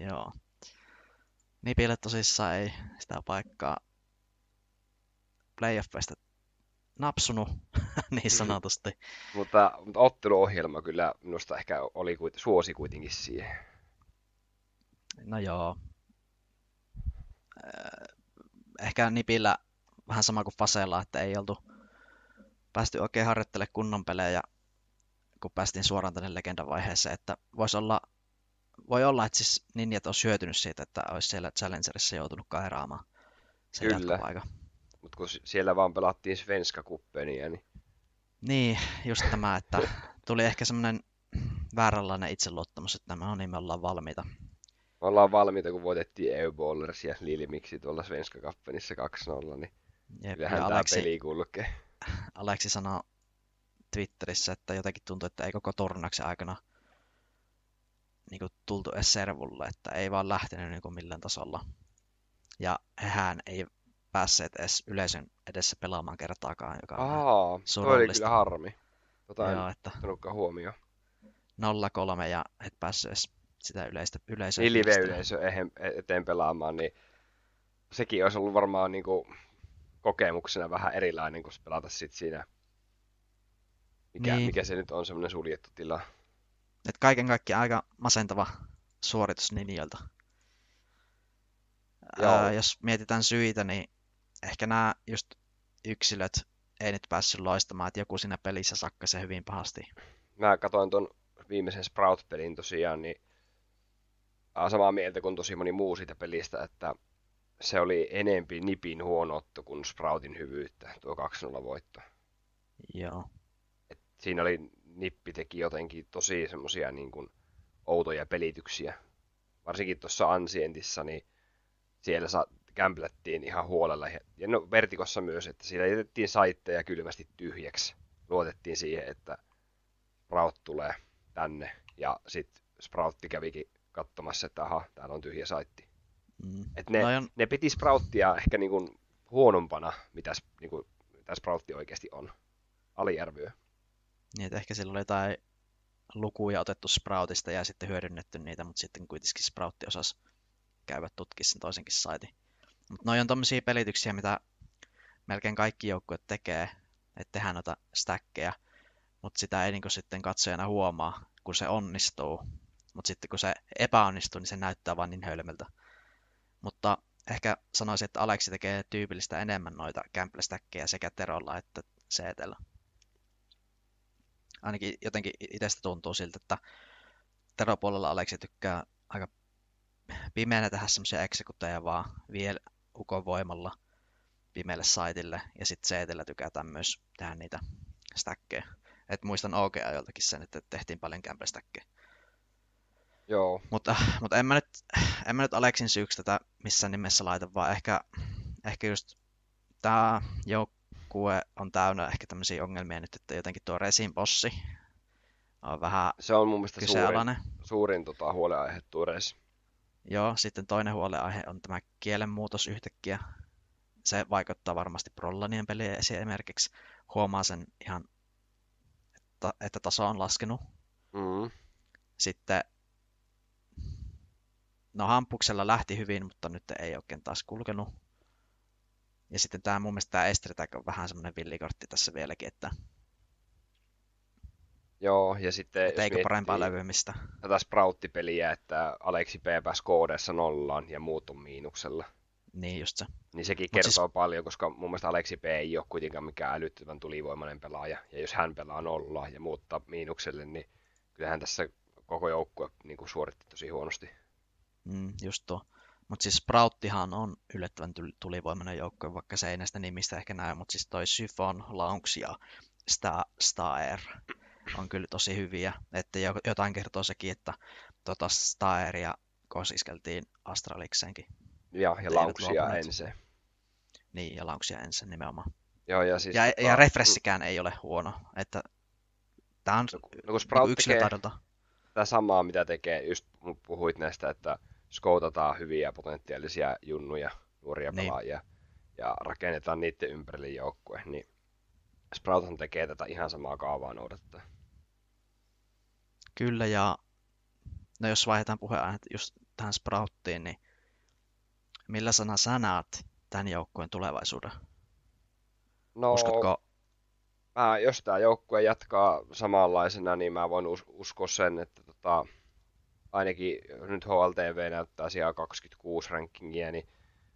Joo. Nipille tosissaan ei sitä paikkaa playoffeista napsunut, niin sanotusti. mutta, mutta otteluohjelma kyllä minusta ehkä oli suosi kuitenkin siihen. No joo. Ehkä Nipillä vähän sama kuin Fasella, että ei oltu päästy oikein harjoittelemaan kunnon pelejä, kun päästiin suoraan tänne legendavaiheeseen, että voisi olla, voi olla, että siis Ninjat olisi hyötynyt siitä, että olisi siellä Challengerissa joutunut kairaamaan sen Kyllä. Mutta kun siellä vaan pelattiin Svenska kuppenia, niin... Niin, just tämä, että tuli ehkä semmoinen vääränlainen itseluottamus, että nämä on niin me ollaan valmiita. Me ollaan valmiita, kun voitettiin EU Bowlers ja Lilmiksi tuolla Svenska Kappenissa 2-0, niin Jep, kyllähän tämä Aleksi, peli kulkee. Aleksi sanoi Twitterissä, että jotenkin tuntuu, että ei koko turnauksen aikana niin kuin, tultu edes servulle, että ei vaan lähtenyt niin kuin, millään tasolla. Ja hehän ei päässeet edes yleisön edessä pelaamaan kertaakaan, joka on Aa, toi oli kyllä harmi. Tota Joo, että huomioon. 0-3 ja et päässyt edes sitä yleistä yleisöä. Niin live-yleisö eteen pelaamaan, niin sekin olisi ollut varmaan niin kuin, kokemuksena vähän erilainen kuin pelata sit siinä, mikä, niin. mikä se nyt on semmoinen suljettu tila. Et kaiken kaikkiaan aika masentava suoritus Ninjalta. Ää, jos mietitään syitä, niin ehkä nämä just yksilöt ei nyt päässyt loistamaan, että joku siinä pelissä sakkasi hyvin pahasti. Mä katsoin ton viimeisen Sprout-pelin tosiaan, niin samaa mieltä kuin tosi moni muu siitä pelistä, että se oli enempi nipin huonotto kuin Sproutin hyvyyttä, tuo 2-0 voitto. Joo. Et siinä oli nippi teki jotenkin tosi semmosia niin kuin outoja pelityksiä. Varsinkin tuossa Ansientissa, niin siellä sa- kämplättiin ihan huolella. Ja no, Vertikossa myös, että siellä jätettiin saitteja kylmästi tyhjäksi. Luotettiin siihen, että Sprout tulee tänne. Ja sitten Sproutti kävikin katsomassa, että aha, täällä on tyhjä saitti. Mm. Et ne, on... ne piti Sprouttia ehkä niinku huonompana, mitä, niinku, mitä Sproutti oikeasti on. Aliarvioi. Niin, että ehkä sillä oli jotain lukuja otettu Sproutista ja sitten hyödynnetty niitä, mutta sitten kuitenkin Sproutti osasi käydä tutkia sen toisenkin saitin. Mutta noi on tommosia pelityksiä, mitä melkein kaikki joukkueet tekee, että tehdään noita stackeja, mutta sitä ei niinku sitten katsojana huomaa, kun se onnistuu. Mutta sitten kun se epäonnistuu, niin se näyttää vain niin hölmöltä. Mutta ehkä sanoisin, että Aleksi tekee tyypillistä enemmän noita gamble sekä Terolla että Seetellä. Ainakin jotenkin itsestä tuntuu siltä, että Teropuolella Aleksi tykkää aika pimeänä tehdä semmoisia eksekuteja vaan vielä ukon voimalla pimeälle saitille, ja sitten Seetellä tykätään myös tehdä niitä stäkkejä. Et muistan OG-ajoltakin sen, että tehtiin paljon gamble Joo. Mutta, mutta en, mä nyt, en mä nyt Aleksin syyksi tätä missään nimessä laita, vaan ehkä, ehkä just tämä joukkue on täynnä ehkä tämmöisiä ongelmia nyt, että jotenkin tuo Resin bossi on vähän Se on mun mielestä suurin, suurin tota, huoleaihe tuo Res. Joo, sitten toinen huoleaihe on tämä kielenmuutos yhtäkkiä. Se vaikuttaa varmasti Prollanien peliin esimerkiksi. Huomaa sen ihan, että, että taso on laskenut. Mm. Sitten No Hampuksella lähti hyvin, mutta nyt ei oikein taas kulkenut. Ja sitten tämä mun mielestä tämä Estretag on vähän semmoinen villikortti tässä vieläkin, että Joo, ja sitten että eikö parempaa levymistä. Tätä Sproutti-peliä, että Aleksi P pääsi koodessa nollaan ja muut on miinuksella. Niin just se. Niin sekin Mut kertoo siis... paljon, koska mun mielestä Aleksi P ei ole kuitenkaan mikään älyttömän tulivoimainen pelaaja. Ja jos hän pelaa nollaa ja muuttaa miinukselle, niin kyllähän tässä koko joukkue niin suoritti tosi huonosti. Mm, just tuo. Mutta siis Sprouttihan on yllättävän tulivoimainen joukko, vaikka se ei näistä nimistä ehkä näy, mutta siis toi Syphon, Launch ja Star, Star on kyllä tosi hyviä. Että jotain kertoo sekin, että tota Staeria kosiskeltiin Astralikseenkin. Ja, ja Launchia ensin. Niin, ja Launchia ensin nimenomaan. Joo, ja, siis, ja, tota... ja refressikään ei ole huono. Että tämä on no, no, yksilötaidolta. Tämä samaa, mitä tekee, just puhuit näistä, että skoutataan hyviä potentiaalisia junnuja, nuoria niin. pelaajia ja rakennetaan niiden ympärille joukkue, niin Sprouthan tekee tätä ihan samaa kaavaa noudattaa. Kyllä, ja no jos vaihdetaan puheenaiheet just tähän Sprouttiin, niin millä sana sä näet tämän joukkueen tulevaisuuden? No, Uskotko... mä, jos tämä joukkue jatkaa samanlaisena, niin mä voin us- uskoa sen, että tota, ainakin nyt HLTV näyttää siellä 26 rankingia, niin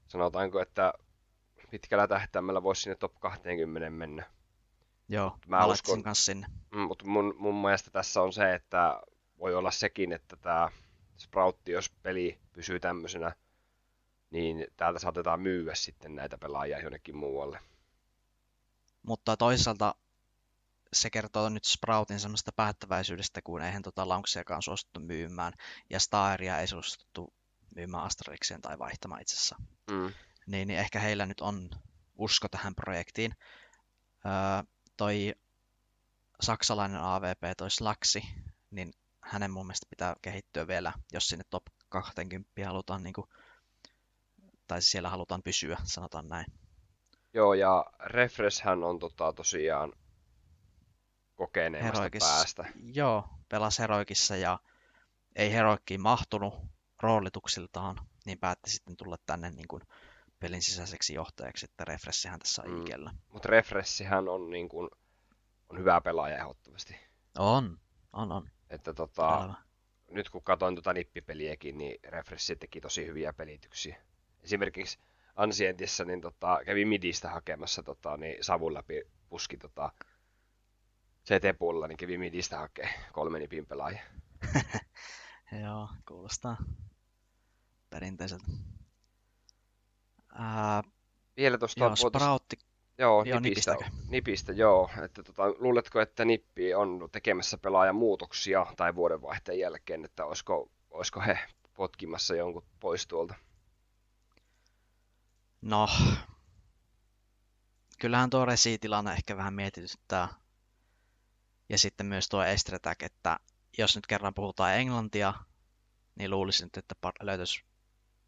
sanotaanko, että pitkällä tähtäimellä voisi sinne top 20 mennä. Joo, mä uskon, kanssa sinne. Mm, mutta mun, mun mielestä tässä on se, että voi olla sekin, että tämä Sproutti, jos peli pysyy tämmöisenä, niin täältä saatetaan myyä sitten näitä pelaajia jonnekin muualle. Mutta toisaalta se kertoo nyt Sproutin semmoista päättäväisyydestä, kun eihän tota Launchiakaan suostuttu myymään, ja Staria ei suostuttu myymään Astralikseen tai vaihtamaan itse asiassa. Mm. Niin, niin ehkä heillä nyt on usko tähän projektiin. Öö, toi saksalainen AVP, toi Slaksi, niin hänen mun mielestä pitää kehittyä vielä, jos sinne top 20 halutaan, niin kuin, tai siellä halutaan pysyä, sanotaan näin. Joo, ja Refresh hän on tota, tosiaan kokeneemmasta Heroikissa, päästä. Joo, pelasi Heroikissa ja ei Heroikkiin mahtunut roolituksiltaan, niin päätti sitten tulla tänne niin kuin pelin sisäiseksi johtajaksi, että Refressihän tässä on mm. ikellä. Mutta Refressihän on, niin kuin, on hyvä pelaaja ehdottomasti. On, on, on. Että tota, nyt kun katsoin tuota nippipeliäkin, niin Refressi teki tosi hyviä pelityksiä. Esimerkiksi Ansientissä niin tota, kävi midistä hakemassa tota, niin savun läpi puski tota, CT-puolella, niin kävi midistä hakee kolme nipin pelaajia. Joo, kuulostaa perinteiseltä. Ää, Vielä tuosta joo, Sproutti. Joo, joo nipistä, nipistä, joo. Että tota, luuletko, että Nippi on tekemässä pelaajan muutoksia tai vuodenvaihteen jälkeen, että olisiko, olisiko he potkimassa jonkun pois tuolta? No, kyllähän tuo Resi-tilanne ehkä vähän mietityttää. Ja sitten myös tuo Estretag, että jos nyt kerran puhutaan englantia, niin luulisin, että löytyisi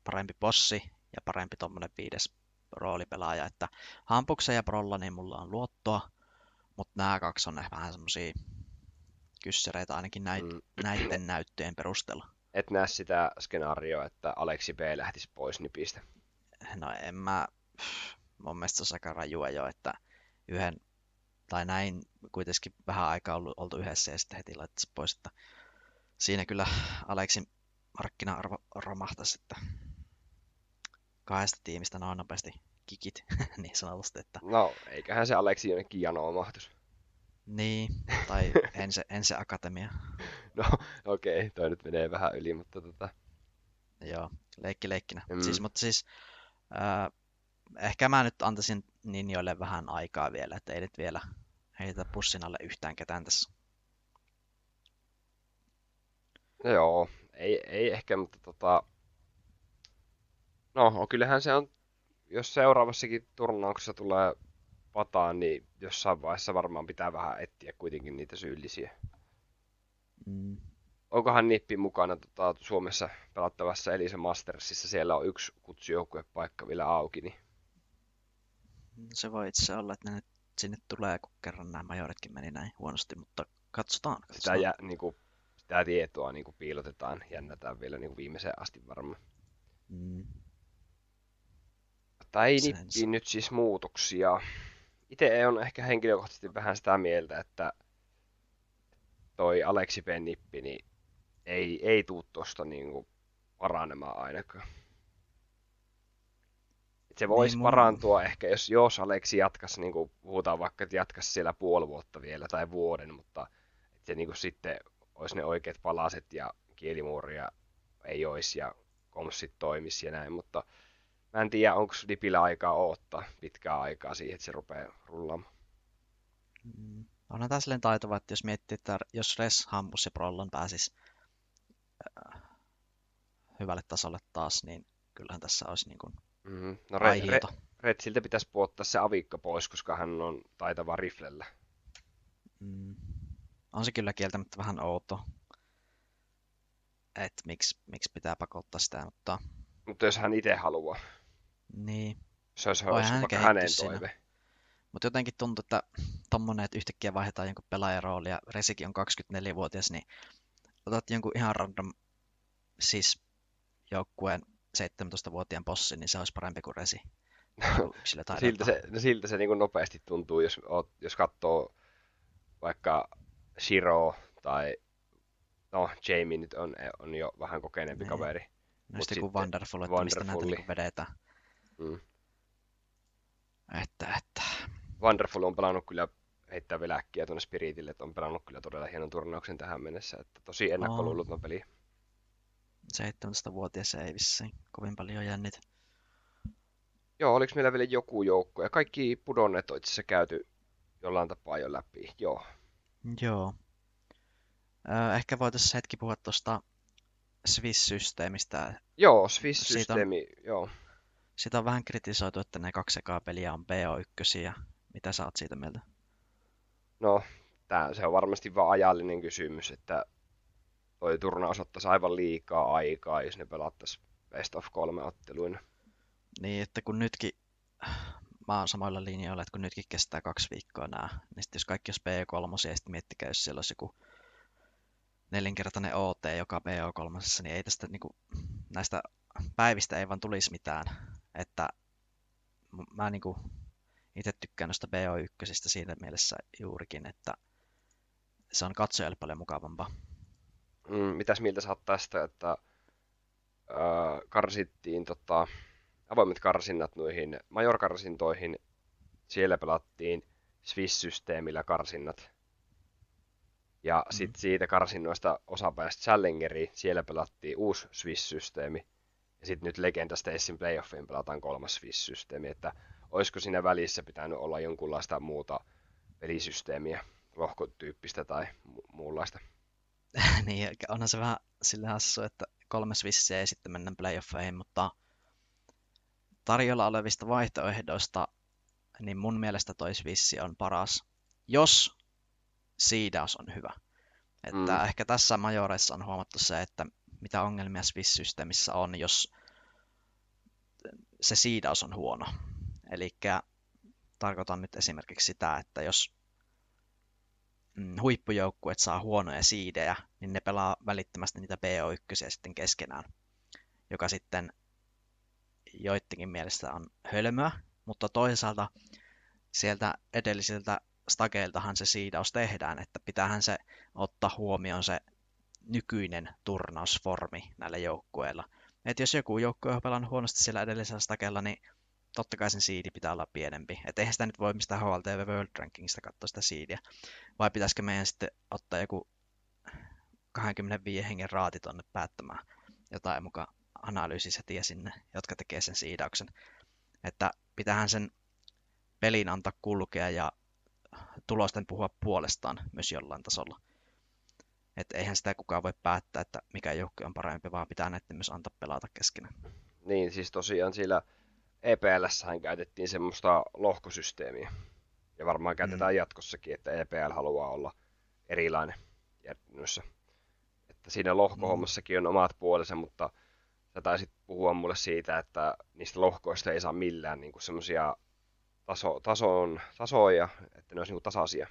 parempi bossi ja parempi tuommoinen viides roolipelaaja. Että Hampuksen ja Prolla, niin mulla on luottoa, mutta nämä kaksi on vähän semmoisia kyssäreitä ainakin näit, mm. näiden näyttöjen perusteella. Et näe sitä skenaarioa, että Aleksi B lähtisi pois nipistä? No en mä, mun mielestä se on aika rajua jo, että yhden tai näin kuitenkin vähän aikaa ollut, oltu yhdessä ja sitten heti laittaisi pois, että siinä kyllä Aleksin markkina-arvo romahtaisi, että kahdesta tiimistä noin nopeasti kikit, niin sanotusti. Että... No, eiköhän se Aleksi jonnekin janoa mahtuisi. Niin, tai ensi, ensi akatemia. no, okei, okay, toi nyt menee vähän yli, mutta tota... Joo, leikki leikkinä. Mm. Siis, mutta siis, äh, ehkä mä nyt antaisin Ninjoille vähän aikaa vielä, että ei nyt vielä heitä pussin alle yhtään ketään tässä. Joo, ei, ei ehkä, mutta tota... No, kyllähän se on, jos seuraavassakin turnauksessa tulee pataan, niin jossain vaiheessa varmaan pitää vähän etsiä kuitenkin niitä syyllisiä. Mm. Onkohan Nippi mukana tota, Suomessa pelattavassa Elisa Mastersissa? Siellä on yksi kutsujoukkuepaikka vielä auki. Niin... Se voi itse olla, että ne nyt sinne tulee, kun kerran nämä majoritkin meni näin huonosti, mutta katsotaan. katsotaan. Sitä, jä, niin kuin, sitä tietoa niin kuin piilotetaan, jännätään vielä niin kuin viimeiseen asti varmaan. Mm. Tai ei nippiin nyt siis muutoksia. Itse on ehkä henkilökohtaisesti vähän sitä mieltä, että toi Aleksi P-nippi niin ei, ei tuu tuosta niin paranemaan ainakaan. Et se voisi niin mun... parantua ehkä, jos, jos Aleksi jatkaisi, niin kuin puhutaan vaikka, että jatkaisi siellä puoli vuotta vielä tai vuoden, mutta että se niin kuin sitten olisi ne oikeat palaset ja kielimuuria ei olisi ja komssit toimisi ja näin, mutta mä en tiedä, onko Dipillä aikaa odottaa pitkää aikaa siihen, että se rupeaa rullaamaan. Mm. Onhan tämä silleen taitava, että jos miettii, että jos Res, Hampus ja Prollon pääsis äh, hyvälle tasolle taas, niin kyllähän tässä olisi niin kuin Mm-hmm. No Red, Red, Retsiltä pitäisi puottaa se avikka pois, koska hän on taitava riflellä. Mm. On se kyllä kieltämättä vähän outo, että miksi, miksi pitää pakottaa sitä, mutta... Mutta jos hän itse haluaa. Niin. Se olisi, olisi hän vaikka hänen toive. Mutta jotenkin tuntuu, että tommonen, että yhtäkkiä vaihdetaan jonkun pelaajan rooli ja Resikin on 24-vuotias, niin otat jonkun ihan random siis joukkueen 17-vuotiaan bossin, niin se olisi parempi kuin Resi. siltä se, no siltä se niin nopeasti tuntuu, jos, jos katsoo vaikka Shiro tai no Jamie nyt on, on jo vähän kokeneempi niin. kaveri. No sitten kun Wonderful, että mistä näitä niin vedetään. Mm. Että, että... Wonderful on pelannut kyllä heittää vielä äkkiä tuonne Spiritille, että on pelannut kyllä todella hienon turnauksen tähän mennessä. Että tosi ennakkoluuloton peli. 17-vuotias ei vissiin kovin paljon jännitä. Joo, oliko meillä vielä joku joukko? Ja kaikki pudonneet on itse asiassa käyty jollain tapaa jo läpi. Joo. Joo. ehkä voitaisiin hetki puhua tuosta Swiss-systeemistä. Joo, Swiss-systeemi, on, joo. Sitä on vähän kritisoitu, että ne kaksi ekaa peliä on BO1. Ja mitä sä oot siitä mieltä? No, tää, se on varmasti vaan ajallinen kysymys, että toi turnaus ottaisi aivan liikaa aikaa, jos ne pelattaisi best of kolme otteluina. Niin, että kun nytkin, mä oon samoilla linjoilla, että kun nytkin kestää kaksi viikkoa nämä, niin sitten jos kaikki olisi BO3, ja sitten miettikää, jos siellä olisi joku nelinkertainen OT joka BO3, niin ei tästä niin kuin, näistä päivistä ei vaan tulisi mitään. Että mä niin kuin, itse tykkään noista BO1 siinä mielessä juurikin, että se on katsojalle paljon mukavampaa mm, mitäs mieltä sä oot tästä, että äh, karsittiin tota, avoimet karsinnat noihin majorkarsintoihin, siellä pelattiin Swiss-systeemillä karsinnat. Ja mm. sitten siitä karsinnoista osa pääsi Challengeriin, siellä pelattiin uusi Swiss-systeemi. Ja sitten nyt Legenda Stacein playoffiin pelataan kolmas Swiss-systeemi, että olisiko siinä välissä pitänyt olla jonkunlaista muuta pelisysteemiä, lohkotyyppistä tai mu- muunlaista. niin, onhan se vähän sillä hassu, että kolme Swissiä ja sitten mennään playoffeihin, mutta tarjolla olevista vaihtoehdoista, niin mun mielestä toi Swissi on paras, jos siidaus on hyvä. Että mm. ehkä tässä majoreissa on huomattu se, että mitä ongelmia Swiss-systeemissä on, jos se siidaus on huono. Eli tarkoitan nyt esimerkiksi sitä, että jos huippujoukkueet saa huonoja siidejä, niin ne pelaa välittömästi niitä BO1 sitten keskenään, joka sitten joidenkin mielestä on hölmöä, mutta toisaalta sieltä edellisiltä stakeiltahan se siidaus tehdään, että pitäähän se ottaa huomioon se nykyinen turnausformi näillä joukkueilla. Et jos joku joukkue on pelannut huonosti siellä edellisellä stakella, niin totta kai sen siidi pitää olla pienempi. Et eihän sitä nyt voi mistään HLTV World Rankingista katsoa sitä siidiä. Vai pitäisikö meidän sitten ottaa joku 25 hengen raati tonne päättämään jotain mukaan analyysisetiä sinne, jotka tekee sen siidauksen. Että pitähän sen pelin antaa kulkea ja tulosten puhua puolestaan myös jollain tasolla. Että eihän sitä kukaan voi päättää, että mikä joukkue on parempi, vaan pitää näiden myös antaa pelata keskenään. Niin, siis tosiaan sillä EPLssähän käytettiin semmoista lohkosysteemiä. Ja varmaan käytetään mm. jatkossakin, että EPL haluaa olla erilainen järjestelmässä. Että siinä lohkohommassakin on omat puolensa, mutta sä taisit puhua mulle siitä, että niistä lohkoista ei saa millään niin semmoisia taso, tasoon, tasoja, että ne olisi niin tasaisia.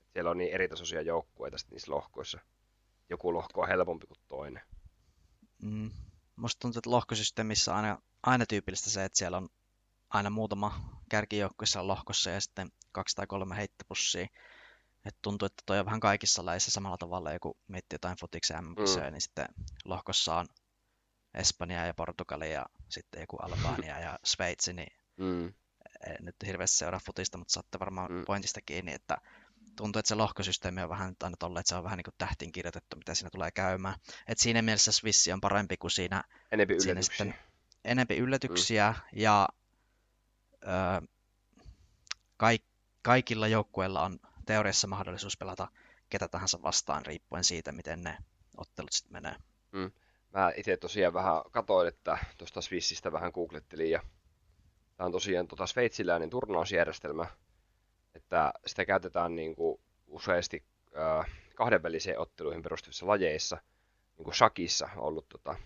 Että siellä on niin eri tasoisia joukkueita sitten niissä lohkoissa. Joku lohko on helpompi kuin toinen. Mm. Musta tuntuu, että lohkosysteemissä aina, aina tyypillistä se, että siellä on aina muutama kärkijoukkue lohkossa ja sitten kaksi tai kolme heittopussia. Et tuntuu, että toi on vähän kaikissa laissa samalla tavalla, joku miettii jotain futiksen mm. niin sitten lohkossa on Espanja ja Portugali ja sitten joku Albania ja Sveitsi, niin mm en nyt hirveästi seuraa futista, mutta saatte varmaan mm. pointista kiinni, että tuntuu, että se lohkosysteemi on vähän aina tolle, että se on vähän niin kuin tähtiin kirjoitettu, mitä siinä tulee käymään. Et siinä mielessä Swissi on parempi kuin siinä... Enempi yllätyksiä. Sitten enempi yllätyksiä mm. ja ö, kaik, kaikilla joukkueilla on teoriassa mahdollisuus pelata ketä tahansa vastaan riippuen siitä, miten ne ottelut sitten menee. Mm. Mä itse tosiaan vähän katoin, että tuosta Swissistä vähän googlettelin ja Tämä on tosiaan tota sveitsiläinen turnausjärjestelmä, että sitä käytetään niin kuin useasti äh, kahdenväliseen otteluihin perustuvissa lajeissa, niin kuin shakissa ollut tota,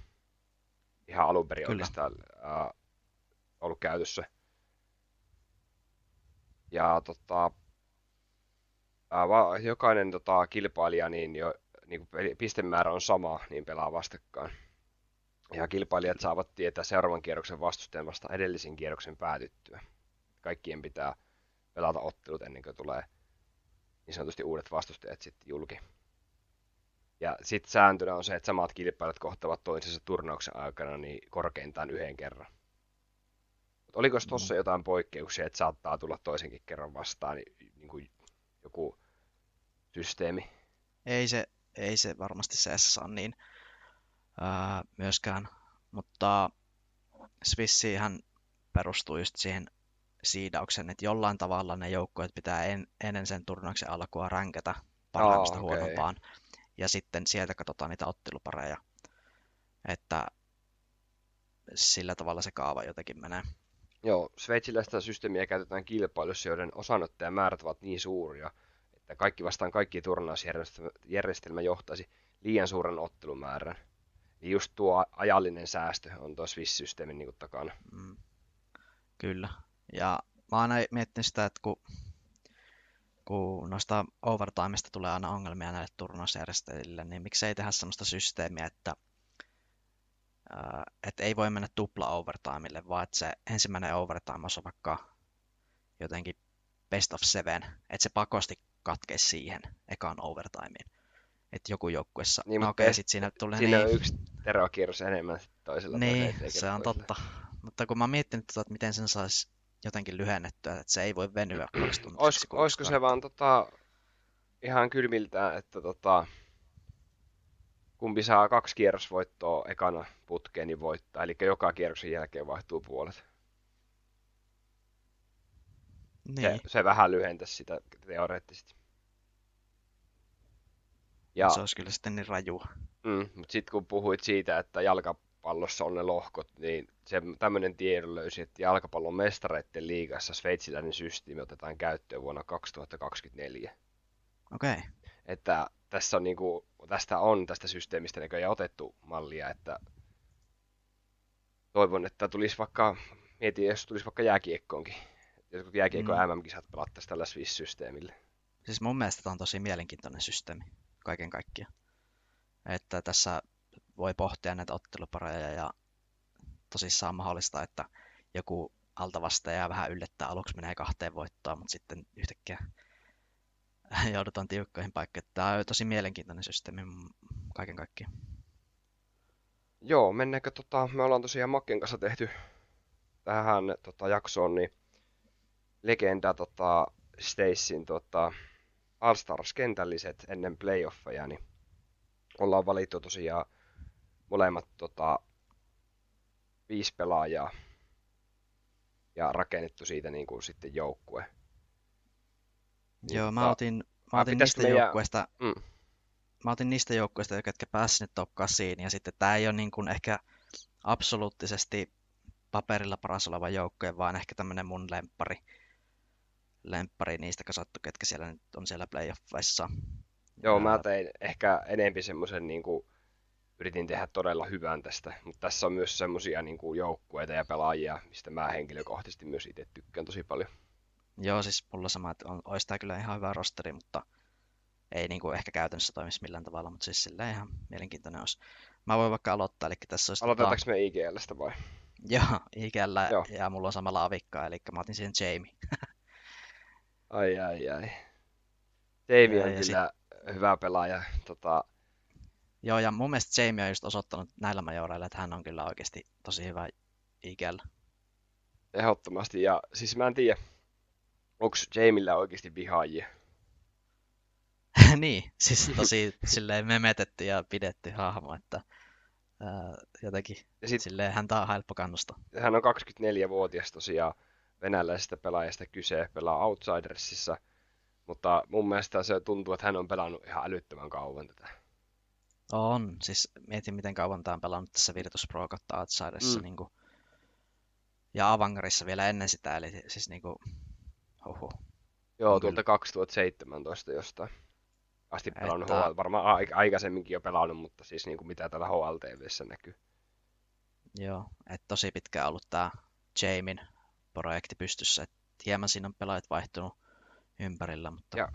ihan alun perin oikeastaan äh, ollut käytössä. Ja tota, äh, jokainen tota, kilpailija, niin jo niin kuin pistemäärä on sama, niin pelaa vastakkain ja kilpailijat saavat tietää seuraavan kierroksen vastustajan vasta edellisen kierroksen päätyttyä. Kaikkien pitää pelata ottelut ennen kuin tulee niin sanotusti uudet vastustajat sitten julki. Ja sitten sääntönä on se, että samat kilpailijat kohtavat toisensa turnauksen aikana niin korkeintaan yhden kerran. Mut oliko tuossa mm. jotain poikkeuksia, että saattaa tulla toisenkin kerran vastaan niin, niin kuin joku systeemi? Ei se, ei se varmasti se on niin ää, myöskään, mutta Swissihän perustuu just siihen siidauksen, että jollain tavalla ne joukkueet pitää en, ennen sen turnauksen alkua ränkätä parhaimmasta oh, okay. huonompaan. Ja sitten sieltä katsotaan niitä ottelupareja. Että sillä tavalla se kaava jotenkin menee. Joo, sveitsiläistä systeemiä käytetään kilpailussa, joiden osanottajamäärät ovat niin suuria, että kaikki vastaan kaikki turnausjärjestelmä johtaisi liian suuren ottelumäärän. Niin just tuo ajallinen säästö on tuo Swiss-systeemin niin takana. Mm. Kyllä. Ja mä oon aina miettinyt sitä, että kun, kun noista overtimeista tulee aina ongelmia näille turnausjärjestäjille, niin miksei tehdä sellaista systeemiä, että että ei voi mennä tupla overtimelle, vaan että se ensimmäinen overtime on vaikka jotenkin best of seven, että se pakosti katkeisi siihen ekaan overtimeen että joku joukkuessa. Niin, no okei, okay, sitten siinä tulee siinä niin... on yksi terokierros enemmän toisella. Niin, se on toisella. totta. Mutta kun mä oon miettinyt, tota, että miten sen saisi jotenkin lyhennettyä, että se ei voi venyä kaksi tuntia. Olis, olisiko se vaan tota, ihan kylmiltään, että tota, kumpi saa kaksi kierrosvoittoa ekana putkeen, niin voittaa. Eli joka kierroksen jälkeen vaihtuu puolet. Niin. Se, se vähän lyhentäisi sitä teoreettisesti. Ja, se olisi kyllä sitten niin raju. Mm, mutta sitten kun puhuit siitä, että jalkapallossa on ne lohkot, niin se tämmöinen tiedon löysi, että jalkapallon mestareiden liigassa sveitsiläinen systeemi otetaan käyttöön vuonna 2024. Okei. Okay. Että tässä on niinku, tästä on tästä systeemistä näköjään otettu mallia, että toivon, että tulisi vaikka, mietin, jos tulisi vaikka jääkiekkoonkin. Jotkut jääkiekko mm. MM-kisat pelattaisiin tällä Swiss-systeemillä. Siis mun mielestä tämä on tosi mielenkiintoinen systeemi kaiken kaikkiaan. Että tässä voi pohtia näitä ottelupareja ja tosissaan mahdollista, että joku altavastaja vähän yllättää aluksi menee kahteen voittoon, mutta sitten yhtäkkiä joudutaan tiukkoihin paikkoihin. Tämä on tosi mielenkiintoinen systeemi kaiken kaikkiaan. Joo, mennäänkö tota, me ollaan tosiaan Makken kanssa tehty tähän tota, jaksoon, niin legenda tota, Stacyn tota, All-Stars-kentälliset ennen playoffeja, niin ollaan valittu tosiaan molemmat tota, viisi pelaajaa ja rakennettu siitä niin kuin sitten joukkue. Joo, mä otin, mä otin niistä meidän... joukkueista, mm. mä otin niistä joukkueista, jotka pääsivät top 8, ja sitten tämä ei ole niin kuin ehkä absoluuttisesti paperilla paras oleva joukkue, vaan ehkä tämmöinen mun lemppari lemppari niistä kasattu, ketkä siellä nyt on siellä playoffeissa. Joo, mä tein ehkä enempi semmoisen niin kuin, yritin tehdä todella hyvän tästä, mutta tässä on myös semmoisia niin kuin, joukkueita ja pelaajia, mistä mä henkilökohtaisesti myös itse tykkään tosi paljon. Joo, siis mulla sama, että on, olisi tämä kyllä ihan hyvä rosteri, mutta ei niin kuin, ehkä käytännössä toimisi millään tavalla, mutta siis sillä ihan mielenkiintoinen olisi. Mä voin vaikka aloittaa, eli tässä olisi... Aloitetaanko tota... me IGLstä vai? Joo, IGL Joo. ja mulla on samalla avikkaa, eli mä otin siihen Jamie. Ai ai ai. Jamie on ja kyllä sit... hyvä pelaaja. Tota... Joo, ja mun mielestä Jamie on just osoittanut näillä majoreilla, että hän on kyllä oikeasti tosi hyvä ikällä. Ehdottomasti, ja siis mä en tiedä, onko Jamilla oikeasti vihaajia? niin, siis tosi silleen memetetty ja pidetty hahmo, että ää, jotenkin ja sit, silleen häntä on helppo kannustaa. Hän on 24-vuotias tosiaan, venäläisestä pelaajasta kyse, pelaa Outsidersissa, mutta mun mielestä se tuntuu, että hän on pelannut ihan älyttömän kauan tätä. On, siis mietin miten kauan tämä on pelannut tässä Virtus Pro kautta Outsidersissa mm. niin kuin, ja Avangarissa vielä ennen sitä, eli siis niin kuin, huhu. Joo, tuolta 2017 jostain asti pelannut että... HL, varmaan aikaisemminkin jo pelannut, mutta siis niin kuin mitä täällä HLTVssä näkyy. Joo, että tosi pitkään ollut tämä Jamin projekti pystyssä. Et hieman siinä on pelaajat vaihtunut ympärillä. Mutta ja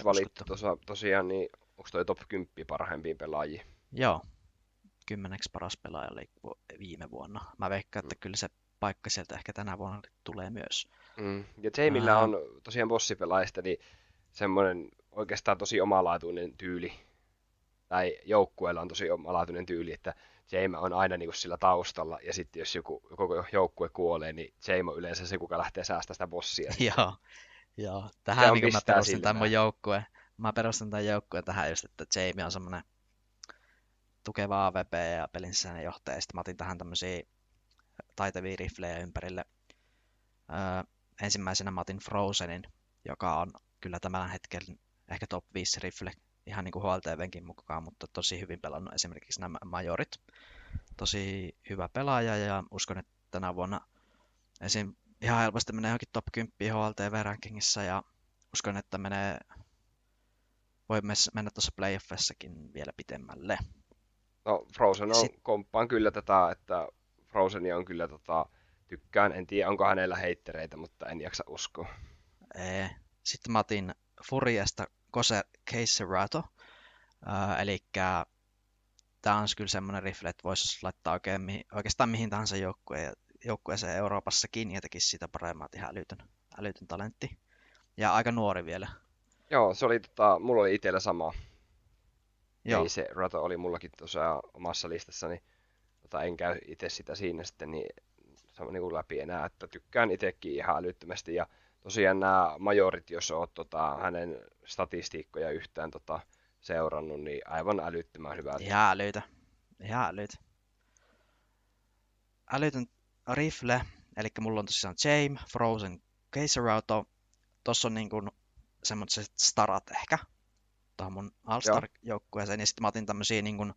2-1 valittu tosa, tosiaan, niin onko toi top 10 parhaimpiin pelaajia? Joo, kymmeneksi paras pelaaja oli viime vuonna. Mä veikkaan, että mm. kyllä se paikka sieltä ehkä tänä vuonna tulee myös. Mm. Ja Jamilla on tosiaan bossipelaajista niin semmoinen oikeastaan tosi omalaatuinen tyyli. Tai joukkueella on tosi omalaatuinen tyyli, että Jaime on aina niin sillä taustalla, ja sitten jos joku koko joukkue kuolee, niin Jaime on yleensä se, kuka lähtee säästämään sitä bossia. Joo, joo. Tähän niin mä perustin tämän mun joukkueen. Mä perustin tämän joukkueen tähän just, että Jamie on semmoinen tukeva AVP ja pelin sisäinen johtaja. Sitten mä otin tähän tämmöisiä taitavia riflejä ympärille. Öö, ensimmäisenä mä otin Frozenin, joka on kyllä tämän hetken ehkä top 5 rifle ihan niin kuin HLTVnkin mukaan, mutta tosi hyvin pelannut esimerkiksi nämä majorit. Tosi hyvä pelaaja ja uskon, että tänä vuonna esim. ihan helposti menee johonkin top 10 HLTV-rankingissa ja uskon, että menee, voi mennä tuossa playoffissakin vielä pitemmälle. No Frozen on, Sit... komppaan kyllä tätä, että Frozen on kyllä tota, tykkään. En tiedä, onko hänellä heittereitä, mutta en jaksa uskoa. Ee. Sitten mä otin Furiasta Keiserato. Uh, eli tämä on kyllä semmoinen rifle, että voisi laittaa oikein, oikeastaan mihin tahansa joukkue, joukkueeseen Euroopassakin ja tekisi sitä paremmat ihan älytön, älytön talentti. Ja aika nuori vielä. Joo, se oli, tota, mulla oli itsellä sama. Joo. Ei se Rato oli mullakin tuossa omassa listassani. Tota, en käy itse sitä siinä sitten, niin niin kuin läpi enää, että tykkään itsekin ihan älyttömästi. Ja tosiaan nämä majorit, jos olet tota, hänen statistiikkoja yhtään tota, seurannut, niin aivan älyttömän hyvää. Ihan älytä. Ihan älytä. Älytön rifle, eli mulla on tosiaan Jame, Frozen, Auto. Tossa on niin kuin semmoiset starat ehkä tuohon mun All-Star-joukkueeseen. Ja sitten mä otin tämmöisiä niin kuin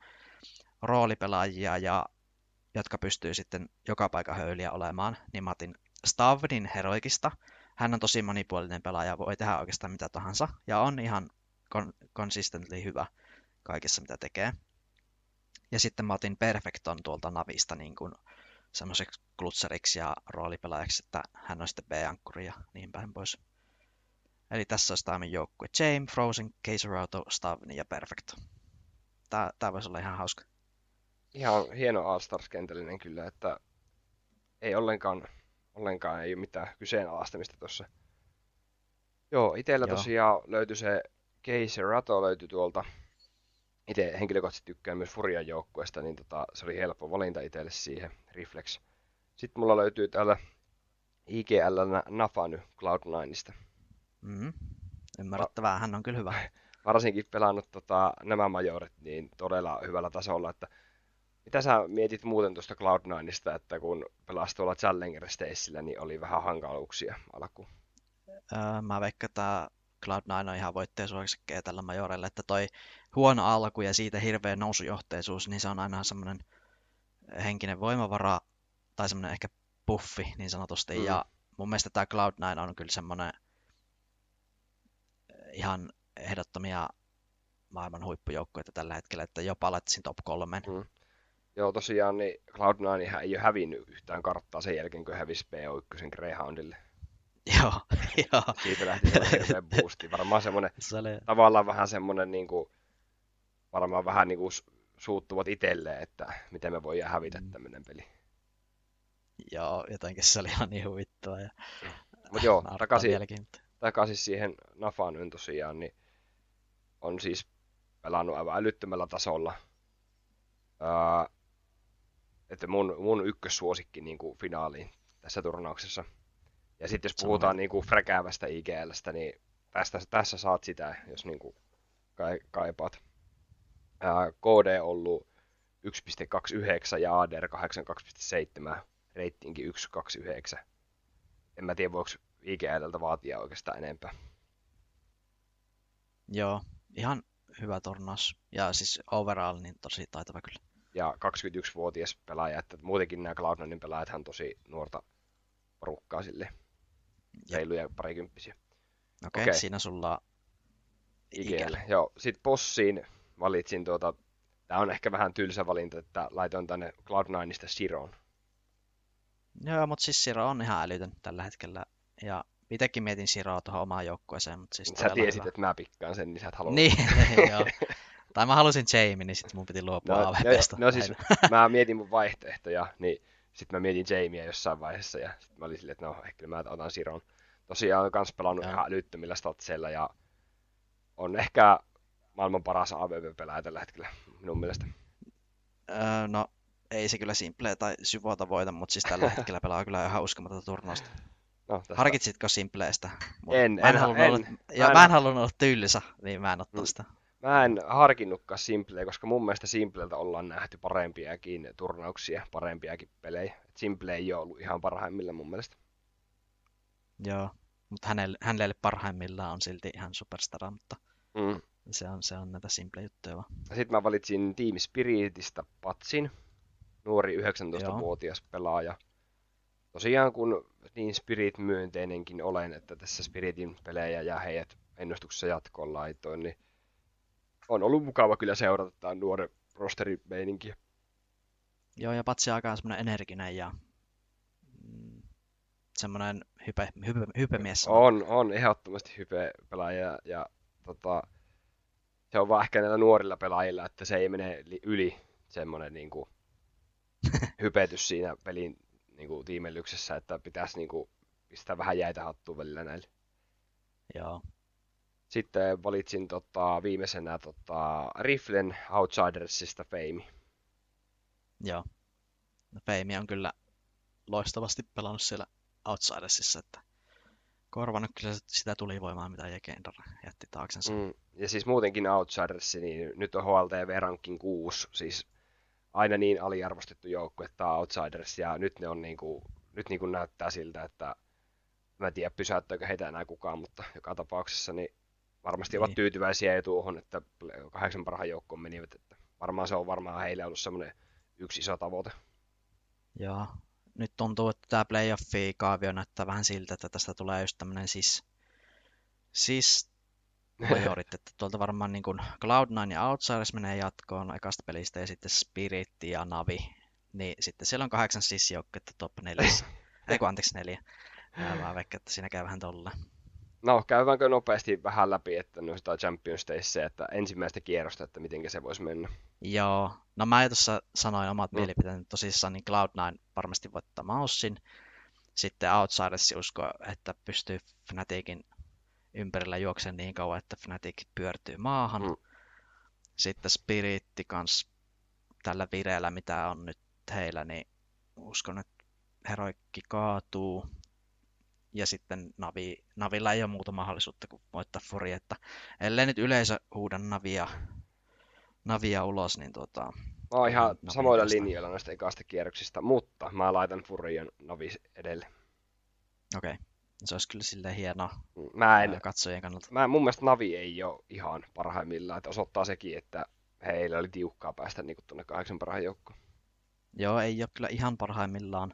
roolipelaajia, ja, jotka pystyy sitten joka paikka höyliä olemaan. Niin mä otin Stavnin heroikista. Hän on tosi monipuolinen pelaaja, voi tehdä oikeastaan mitä tahansa. Ja on ihan kon- consistently hyvä kaikessa, mitä tekee. Ja sitten mä otin Perfecton tuolta Navista niin kuin semmoiseksi klutseriksi ja roolipelaajaksi, että hän on sitten B-ankkuri ja niin päin pois. Eli tässä olisi tämä joukkue. James, Frozen, Auto, Stavni ja Perfecto. Tää, tää voisi olla ihan hauska. Ihan hieno All-Stars-kentällinen kyllä, että ei ollenkaan, ollenkaan ei ole mitään kyseenalaistamista tuossa. Joo, itsellä Joo. tosiaan löytyi se Rato löytyi tuolta. Itse henkilökohtaisesti tykkään myös Furian joukkueesta, niin tota, se oli helppo valinta itselle siihen, Reflex. Sitten mulla löytyy täällä IGL Nafany Cloud9ista. Mm, ymmärrettävää, hän on kyllä hyvä. Varsinkin pelannut tota, nämä majorit niin todella hyvällä tasolla, että mitä sä mietit muuten tuosta Cloud9ista, että kun pelasit tuolla Challenger niin oli vähän hankaluuksia alkuun? Öö, mä veikkaan, että Cloud9 on ihan voittajasuosikkeja tällä majorella, että toi huono alku ja siitä hirveä nousujohteisuus, niin se on aina semmoinen henkinen voimavara tai semmoinen ehkä puffi niin sanotusti. Mm. Ja mun mielestä tämä Cloud9 on kyllä semmoinen ihan ehdottomia maailman huippujoukkueita tällä hetkellä, että jopa laittaisin top kolmen. Mm. Joo, tosiaan niin Cloud9 ei ole hävinnyt yhtään karttaa sen jälkeen, kun hävisi PO1 Greyhoundille. Joo, joo. Siitä lähti sellainen boosti. Varmaan semmoinen, se oli... tavallaan vähän semmoinen, niin kuin, varmaan vähän niin kuin suuttuvat itselleen, että miten me voidaan hävitä mm. tämmöinen peli. Joo, jotenkin se oli ihan niin huvittava. Ja... Mutta joo, takaisin, vieläkin takaisin siihen Nafanyyn tosiaan, niin on siis pelannut aivan älyttömällä tasolla. Ää, että mun, mun ykkössuosikki niin kuin finaaliin tässä turnauksessa. Ja sitten jos puhutaan niin kuin fräkäävästä IGLstä, niin tästä, tässä saat sitä, jos niin kuin kaipaat. Ää, KD on ollut 1.29 ja ADR 82.7, reitingi 1.29. En mä tiedä, voiko IGLltä vaatia oikeastaan enempää. Joo, ihan hyvä tornaus. Ja siis overall niin tosi taitava kyllä. Ja 21-vuotias pelaaja, että muutenkin nämä Cloud9 pelaajat on tosi nuorta porukkaa sille. Reiluja parikymppisiä. Okei, okay, okay. siinä sulla IGL. IGL. Joo, sitten bossiin valitsin tuota, tämä on ehkä vähän tylsä valinta, että laitoin tänne Cloud9ista Siron. Joo, mutta siis Siro on ihan älytön tällä hetkellä ja itsekin mietin Siroa tuohon omaan joukkueeseen, mutta siis Sä tiesit, hyvä. että mä pikkaan sen, niin sä et halunnut. Niin, joo. Tai mä halusin Jamie, niin sitten mun piti luopua no, AVPstä. No, no siis mä mietin mun vaihtoehtoja, niin sitten mä mietin Jamia jossain vaiheessa ja sitten mä olin silleen, että no ehkä mä otan Siron. Tosiaan on kans pelannut ihan älyttömillä statseilla ja on ehkä maailman paras AVP-pelaaja tällä hetkellä minun mielestä. Öö, no ei se kyllä Simple tai Syvota voita, mutta siis tällä hetkellä pelaa kyllä ihan uskomatonta turnausta. No, tästä... Harkitsitko Simpleistä? En, mä en, en, en, olla, en, ja mä en halunnut olla tylsä, niin mä en ottaa mm. sitä. Mä en harkinnutkaan Simpleä, koska mun mielestä Simpleltä ollaan nähty parempiakin turnauksia, parempiakin pelejä. Simple ei ole ollut ihan parhaimmilla mun mielestä. Joo, mutta hänelle, hänelle parhaimmillaan on silti ihan superstara, mutta mm. se, on, se on näitä simple juttuja vaan. Sitten mä valitsin Team Spiritistä Patsin, nuori 19-vuotias Joo. pelaaja tosiaan kun niin Spirit-myönteinenkin olen, että tässä Spiritin pelejä ja heidät ennustuksessa jatkoon laitoin, niin on ollut mukava kyllä seurata tämän nuoren rosterin meininkiä. Joo, ja Patsi on aika semmoinen energinen ja mm, semmoinen hype, hype, hypemies. On, on ehdottomasti hype-pelaaja ja tota, se on vaan ehkä näillä nuorilla pelaajilla, että se ei mene yli semmoinen niin kuin, hypetys siinä pelin niin kuin, tiimellyksessä, että pitäisi niin kuin, pistää vähän jäitä hattuun välillä näille. Joo. Sitten valitsin tota, viimeisenä tota, Riflen Outsidersista Fame. Joo. No Fame on kyllä loistavasti pelannut siellä Outsidersissa, että korvannut kyllä sitä tulivoimaa, mitä Jekendor jätti taaksensa. Mm. Ja siis muutenkin Outsiders, niin nyt on HLTV-rankin 6, siis aina niin aliarvostettu joukkue, että Outsiders, ja nyt ne on niin kuin, nyt niin kuin näyttää siltä, että mä en tiedä pysäyttääkö heitä enää kukaan, mutta joka tapauksessa niin varmasti niin. ovat tyytyväisiä tuohon, että kahdeksan parhaan joukkoon menivät, että varmaan se on varmaan heille ollut semmoinen yksi iso tavoite. Joo, nyt tuntuu, että tämä playoffi-kaavio näyttää vähän siltä, että tästä tulee just tämmöinen siis, siis majorit, että tuolta varmaan niin kuin Cloud9 ja Outsiders menee jatkoon ekasta pelistä ja sitten Spirit ja Navi. Niin sitten siellä on kahdeksan sissijoukkuetta top neljässä. Ei kun anteeksi neljä. Mä veikkaan, että siinä käy vähän tolleen. No, käydäänkö nopeasti vähän läpi, että noista Champions Daysia, että ensimmäistä kierrosta, että miten se voisi mennä? Joo, no mä tuossa sanoin omat mm. mielipiteeni, tosissaan niin Cloud9 varmasti voittaa Maussin. Sitten Outsiders usko, että pystyy Fnaticin ympärillä juoksemaan niin kauan, että Fnatic pyörtyy maahan. Mm. Sitten Spiritti kans tällä vireellä, mitä on nyt heillä, niin uskon, että Heroikki kaatuu ja sitten Navi, Navilla ei ole muuta mahdollisuutta kuin voittaa Furi, että ellei nyt yleisö huuda Navia, Navia ulos, niin tuota... Mä oon ihan Navi samoilla tästä. linjoilla noista ekasta kierroksista, mutta mä laitan Furion Navi edelle. Okei. Okay. Se olisi kyllä silleen hienoa mä en, katsojien kannalta. Mä, mun mielestä Navi ei ole ihan parhaimmillaan, että osoittaa sekin, että heillä oli tiukkaa päästä niin tuonne kahdeksan parhaan joukkoon. Joo, ei ole kyllä ihan parhaimmillaan.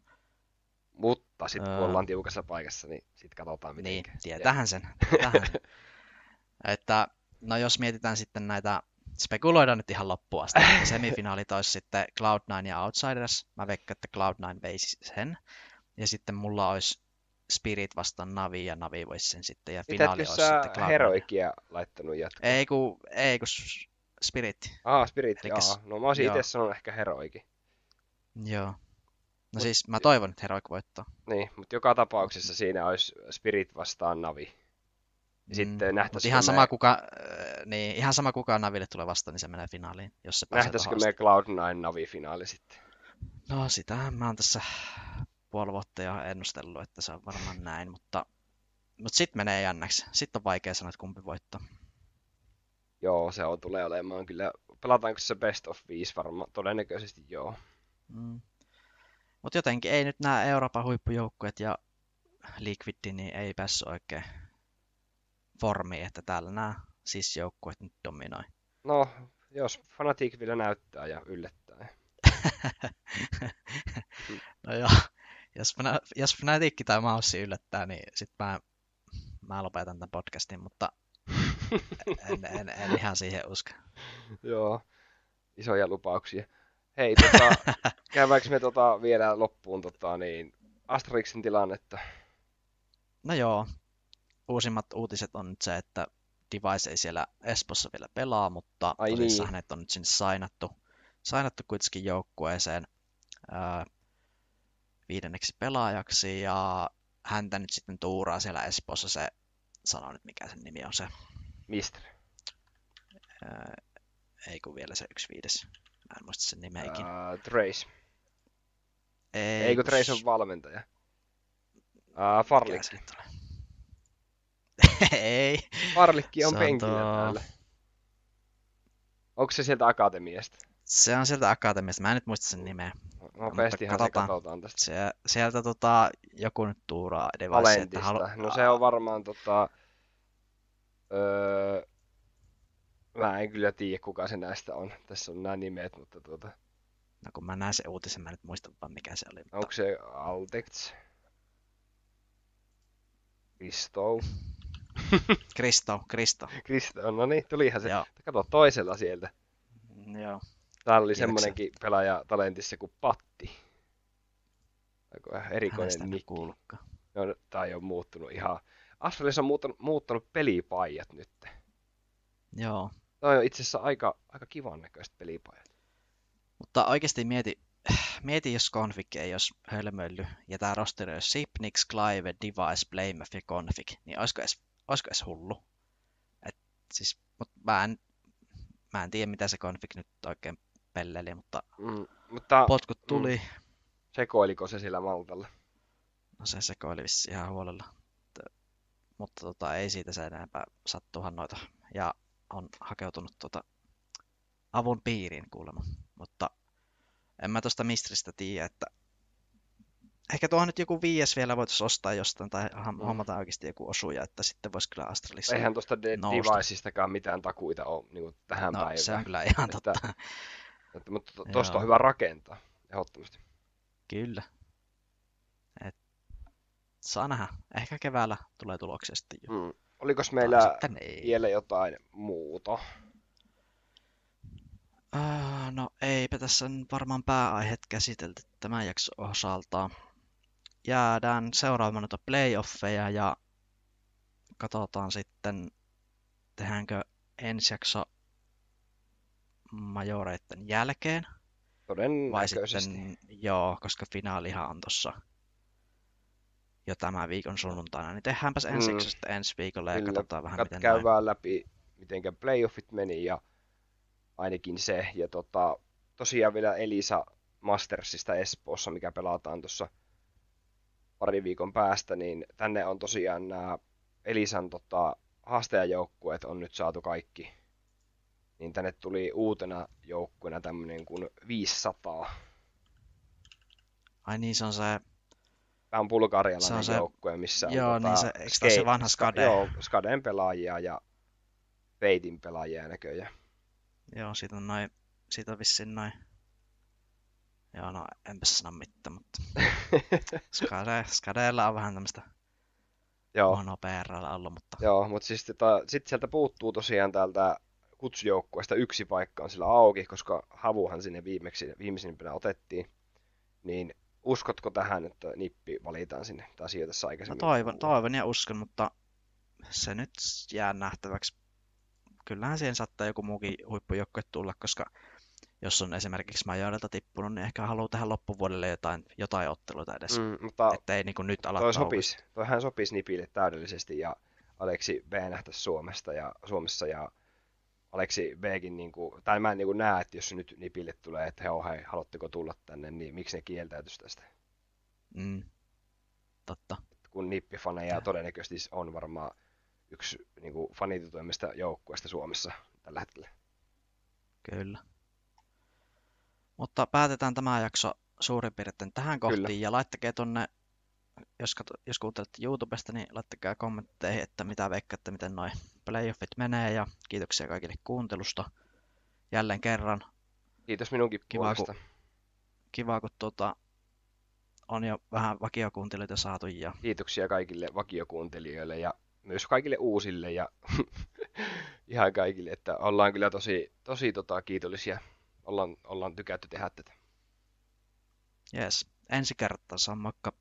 Mutta sitten kun ollaan tiukassa paikassa, niin sitten katsotaan miten. Niin, tietähän sen. Sen. että, no jos mietitään sitten näitä, spekuloidaan nyt ihan loppuun asti. Semifinaalit olisi sitten Cloud9 ja Outsiders. Mä veikkaan, että Cloud9 veisi sen. Ja sitten mulla olisi Spirit vastaan Navi ja Navi voisi sen sitten. Ja finaali olisi sitten Cloud9. Heroikia laittanut jatkoon? Ei kun, ei kun Spirit. Ah, Spirit, Elikkä, No mä olisin itse sanonut ehkä Heroikin. Joo. No Mut, siis mä toivon, että Heroic voittaa. Niin, mutta joka tapauksessa siinä olisi Spirit vastaan Navi. Ja mm, sitten nähtäisikö ihan, me... sama kuka, äh, niin, ihan sama kuka Naville tulee vastaan, niin se menee finaaliin, jos se Nähtäisikö me Cloud9 Navi-finaali sitten? No sitä mä oon tässä puoli vuotta jo ennustellut, että se on varmaan näin, mutta, mutta sitten menee jännäksi. Sitten on vaikea sanoa, että kumpi voittaa. Joo, se on, tulee olemaan kyllä. Pelataanko se best of 5 varmaan? Todennäköisesti joo. Mm. Mutta jotenkin ei nyt nämä Euroopan huippujoukkueet ja Liquid niin ei päässyt oikein formiin, että täällä nämä siis joukkueet nyt dominoi. No, jos Fnatic vielä näyttää ja yllättää. no joo, jos, jos Fnatic tai Maussi yllättää, niin sitten mä, mä lopetan tämän podcastin, mutta en, en, en ihan siihen usko. joo, isoja lupauksia. Hei, tota, käydäänkö me tota vielä loppuun tota, niin Asterixin tilannetta? No joo, uusimmat uutiset on nyt se, että Device ei siellä Espossa vielä pelaa, mutta Ai tosissaan niin. hänet on nyt sinne sainattu, sainattu kuitenkin joukkueeseen viidenneksi pelaajaksi ja häntä nyt sitten tuuraa siellä Espoossa se, sano nyt mikä sen nimi on se. Mister. Ää, ei kun vielä se yksi viides. Mä en muista sen nimeä ikinä. Uh, Trace. Ei, Eikö Trace on valmentaja? Uh, Farlikki. Ei. Farlikki on, on penkillä tuo... täällä. Onko se sieltä Akatemiasta? Se on sieltä Akatemiasta. Mä en nyt muista sen nimeä. Nopeastihan katsotaan, se katsotaan tästä. Se, sieltä tota, joku nyt tuuraa Device, että halu... No se on varmaan tota... Öö, Mä en kyllä tiedä, kuka se näistä on. Tässä on nämä nimet, mutta tuota... No kun mä näen se uutisen, mä nyt muistan vaan mikä se oli. Mutta... Onko se Altex? Kristo? Kristo, Kristo. Kristo, no niin, tulihan se. Joo. Kato toisella sieltä. Joo. Täällä oli semmoinenkin pelaaja talentissa kuin Patti. Erikoinen nikki. No, tai on muuttunut ihan... Asfalissa on muuttanut, muuttanut pelipajat nyt. Joo. Tämä on itse asiassa aika, aika kivan näköistä pelipajat. Mutta oikeasti mieti, mieti jos Config ei olisi hölmöillyt, ja tämä rosteri olisi Sipnix, Clive, Device, Blameff ja Config, niin olisiko edes, olisiko edes hullu? Et siis, mutta mä en, mä en tiedä, mitä se Config nyt oikein pelleli, mutta, mm, mutta potkut tuli. Mm. Sekoiliko se sillä Maltalla? No se sekoili vissi ihan huolella. Mutta tota, ei siitä se enempää sattuhan noita. Ja on hakeutunut tota avun piiriin kuulemma. Mutta en mä tuosta mistristä tiedä, että ehkä tuohon nyt joku viies vielä voitaisiin ostaa jostain tai mm. hommata oikeasti joku osuja, että sitten voisi kyllä Astralissa Eihän tuosta de- Deviceistakaan mitään takuita ole niin tähän no, päivään. se on kyllä ihan että, totta. Että, mutta tuosta on hyvä rakentaa, ehdottomasti. Kyllä. Et, saa nähdä. Ehkä keväällä tulee tuloksia sitten jo. Mm. Oliko meillä vielä jotain muuta? Uh, no eipä tässä varmaan pääaiheet käsitelty tämän jakson osalta. Jäädään seuraamaan noita playoffeja ja katsotaan sitten, tehdäänkö ensi jakso majoreiden jälkeen. Todennäköisesti. Vai sitten, joo, koska finaalihan on tuossa jo tämän viikon sunnuntaina, niin tehdäänpäs ensi mm. sitten ensi viikolla ja Kyllä, katsotaan vähän, kat- miten käydään noin. läpi, miten playoffit meni ja ainakin se. Ja tota, tosiaan vielä Elisa Mastersista Espoossa, mikä pelataan tuossa pari viikon päästä, niin tänne on tosiaan nämä Elisan tota, haastajajoukkueet on nyt saatu kaikki. Niin tänne tuli uutena joukkueena tämmöinen kuin 500. Ai niin, se on se... Tämä on bulgarialainen se on joukkue, missä on joo, tota, niin se, skate, se vanha Skade? Joo, Skaden pelaajia ja Feitin pelaajia näköjään. Joo, siitä on noin, siitä on vissiin noin Joo, no enpä sano mitään, mutta Skade, Skadeella on vähän tämmöistä Joo. huonoa PRllä ollut, mutta... Joo, mutta siis tota, sitten sieltä puuttuu tosiaan täältä kutsujoukkueesta yksi paikka on sillä auki, koska Havuhan sinne viimeksi, viimeisimpänä otettiin. Niin uskotko tähän, että Nippi valitaan sinne tai sijoitessa aikaisemmin? No toivon, toivon ja uskon, mutta se nyt jää nähtäväksi. Kyllähän siihen saattaa joku muukin huippujoukkue tulla, koska jos on esimerkiksi Majorilta tippunut, niin ehkä haluaa tehdä loppuvuodelle jotain, jotain otteluita edes. Mm, mutta että ei niin kuin nyt ala toi sopisi, toihan sopisi Nipille täydellisesti ja Aleksi B nähtä Suomesta ja, Suomessa ja Aleksi Bkin, niin kuin, tai mä en niin kuin näe, että jos nyt Nipille tulee, että hei, hei, haluatteko tulla tänne, niin miksi ne kieltäytyisi tästä? Mm. Totta. Kun Nippi-faneja todennäköisesti on varmaan yksi niin kuin, fanitutuimmista joukkueista Suomessa tällä hetkellä. Kyllä. Mutta päätetään tämä jakso suurin piirtein tähän kohtiin Kyllä. ja laittakaa tonne, jos, jos kuuntelette YouTubesta, niin laittakaa kommentteihin, että mitä veikkaatte, miten noin playoffit menee ja kiitoksia kaikille kuuntelusta jälleen kerran. Kiitos minunkin kiva, puolesta. Kun, kiva, kun tuota, on jo vähän vakiokuuntelijoita saatu. Ja... Kiitoksia kaikille vakiokuuntelijoille ja myös kaikille uusille ja ihan kaikille, että ollaan kyllä tosi, tosi tota, kiitollisia ollaan, ollaan tykätty tehdä tätä. Jees, ensi kertaa, moikka.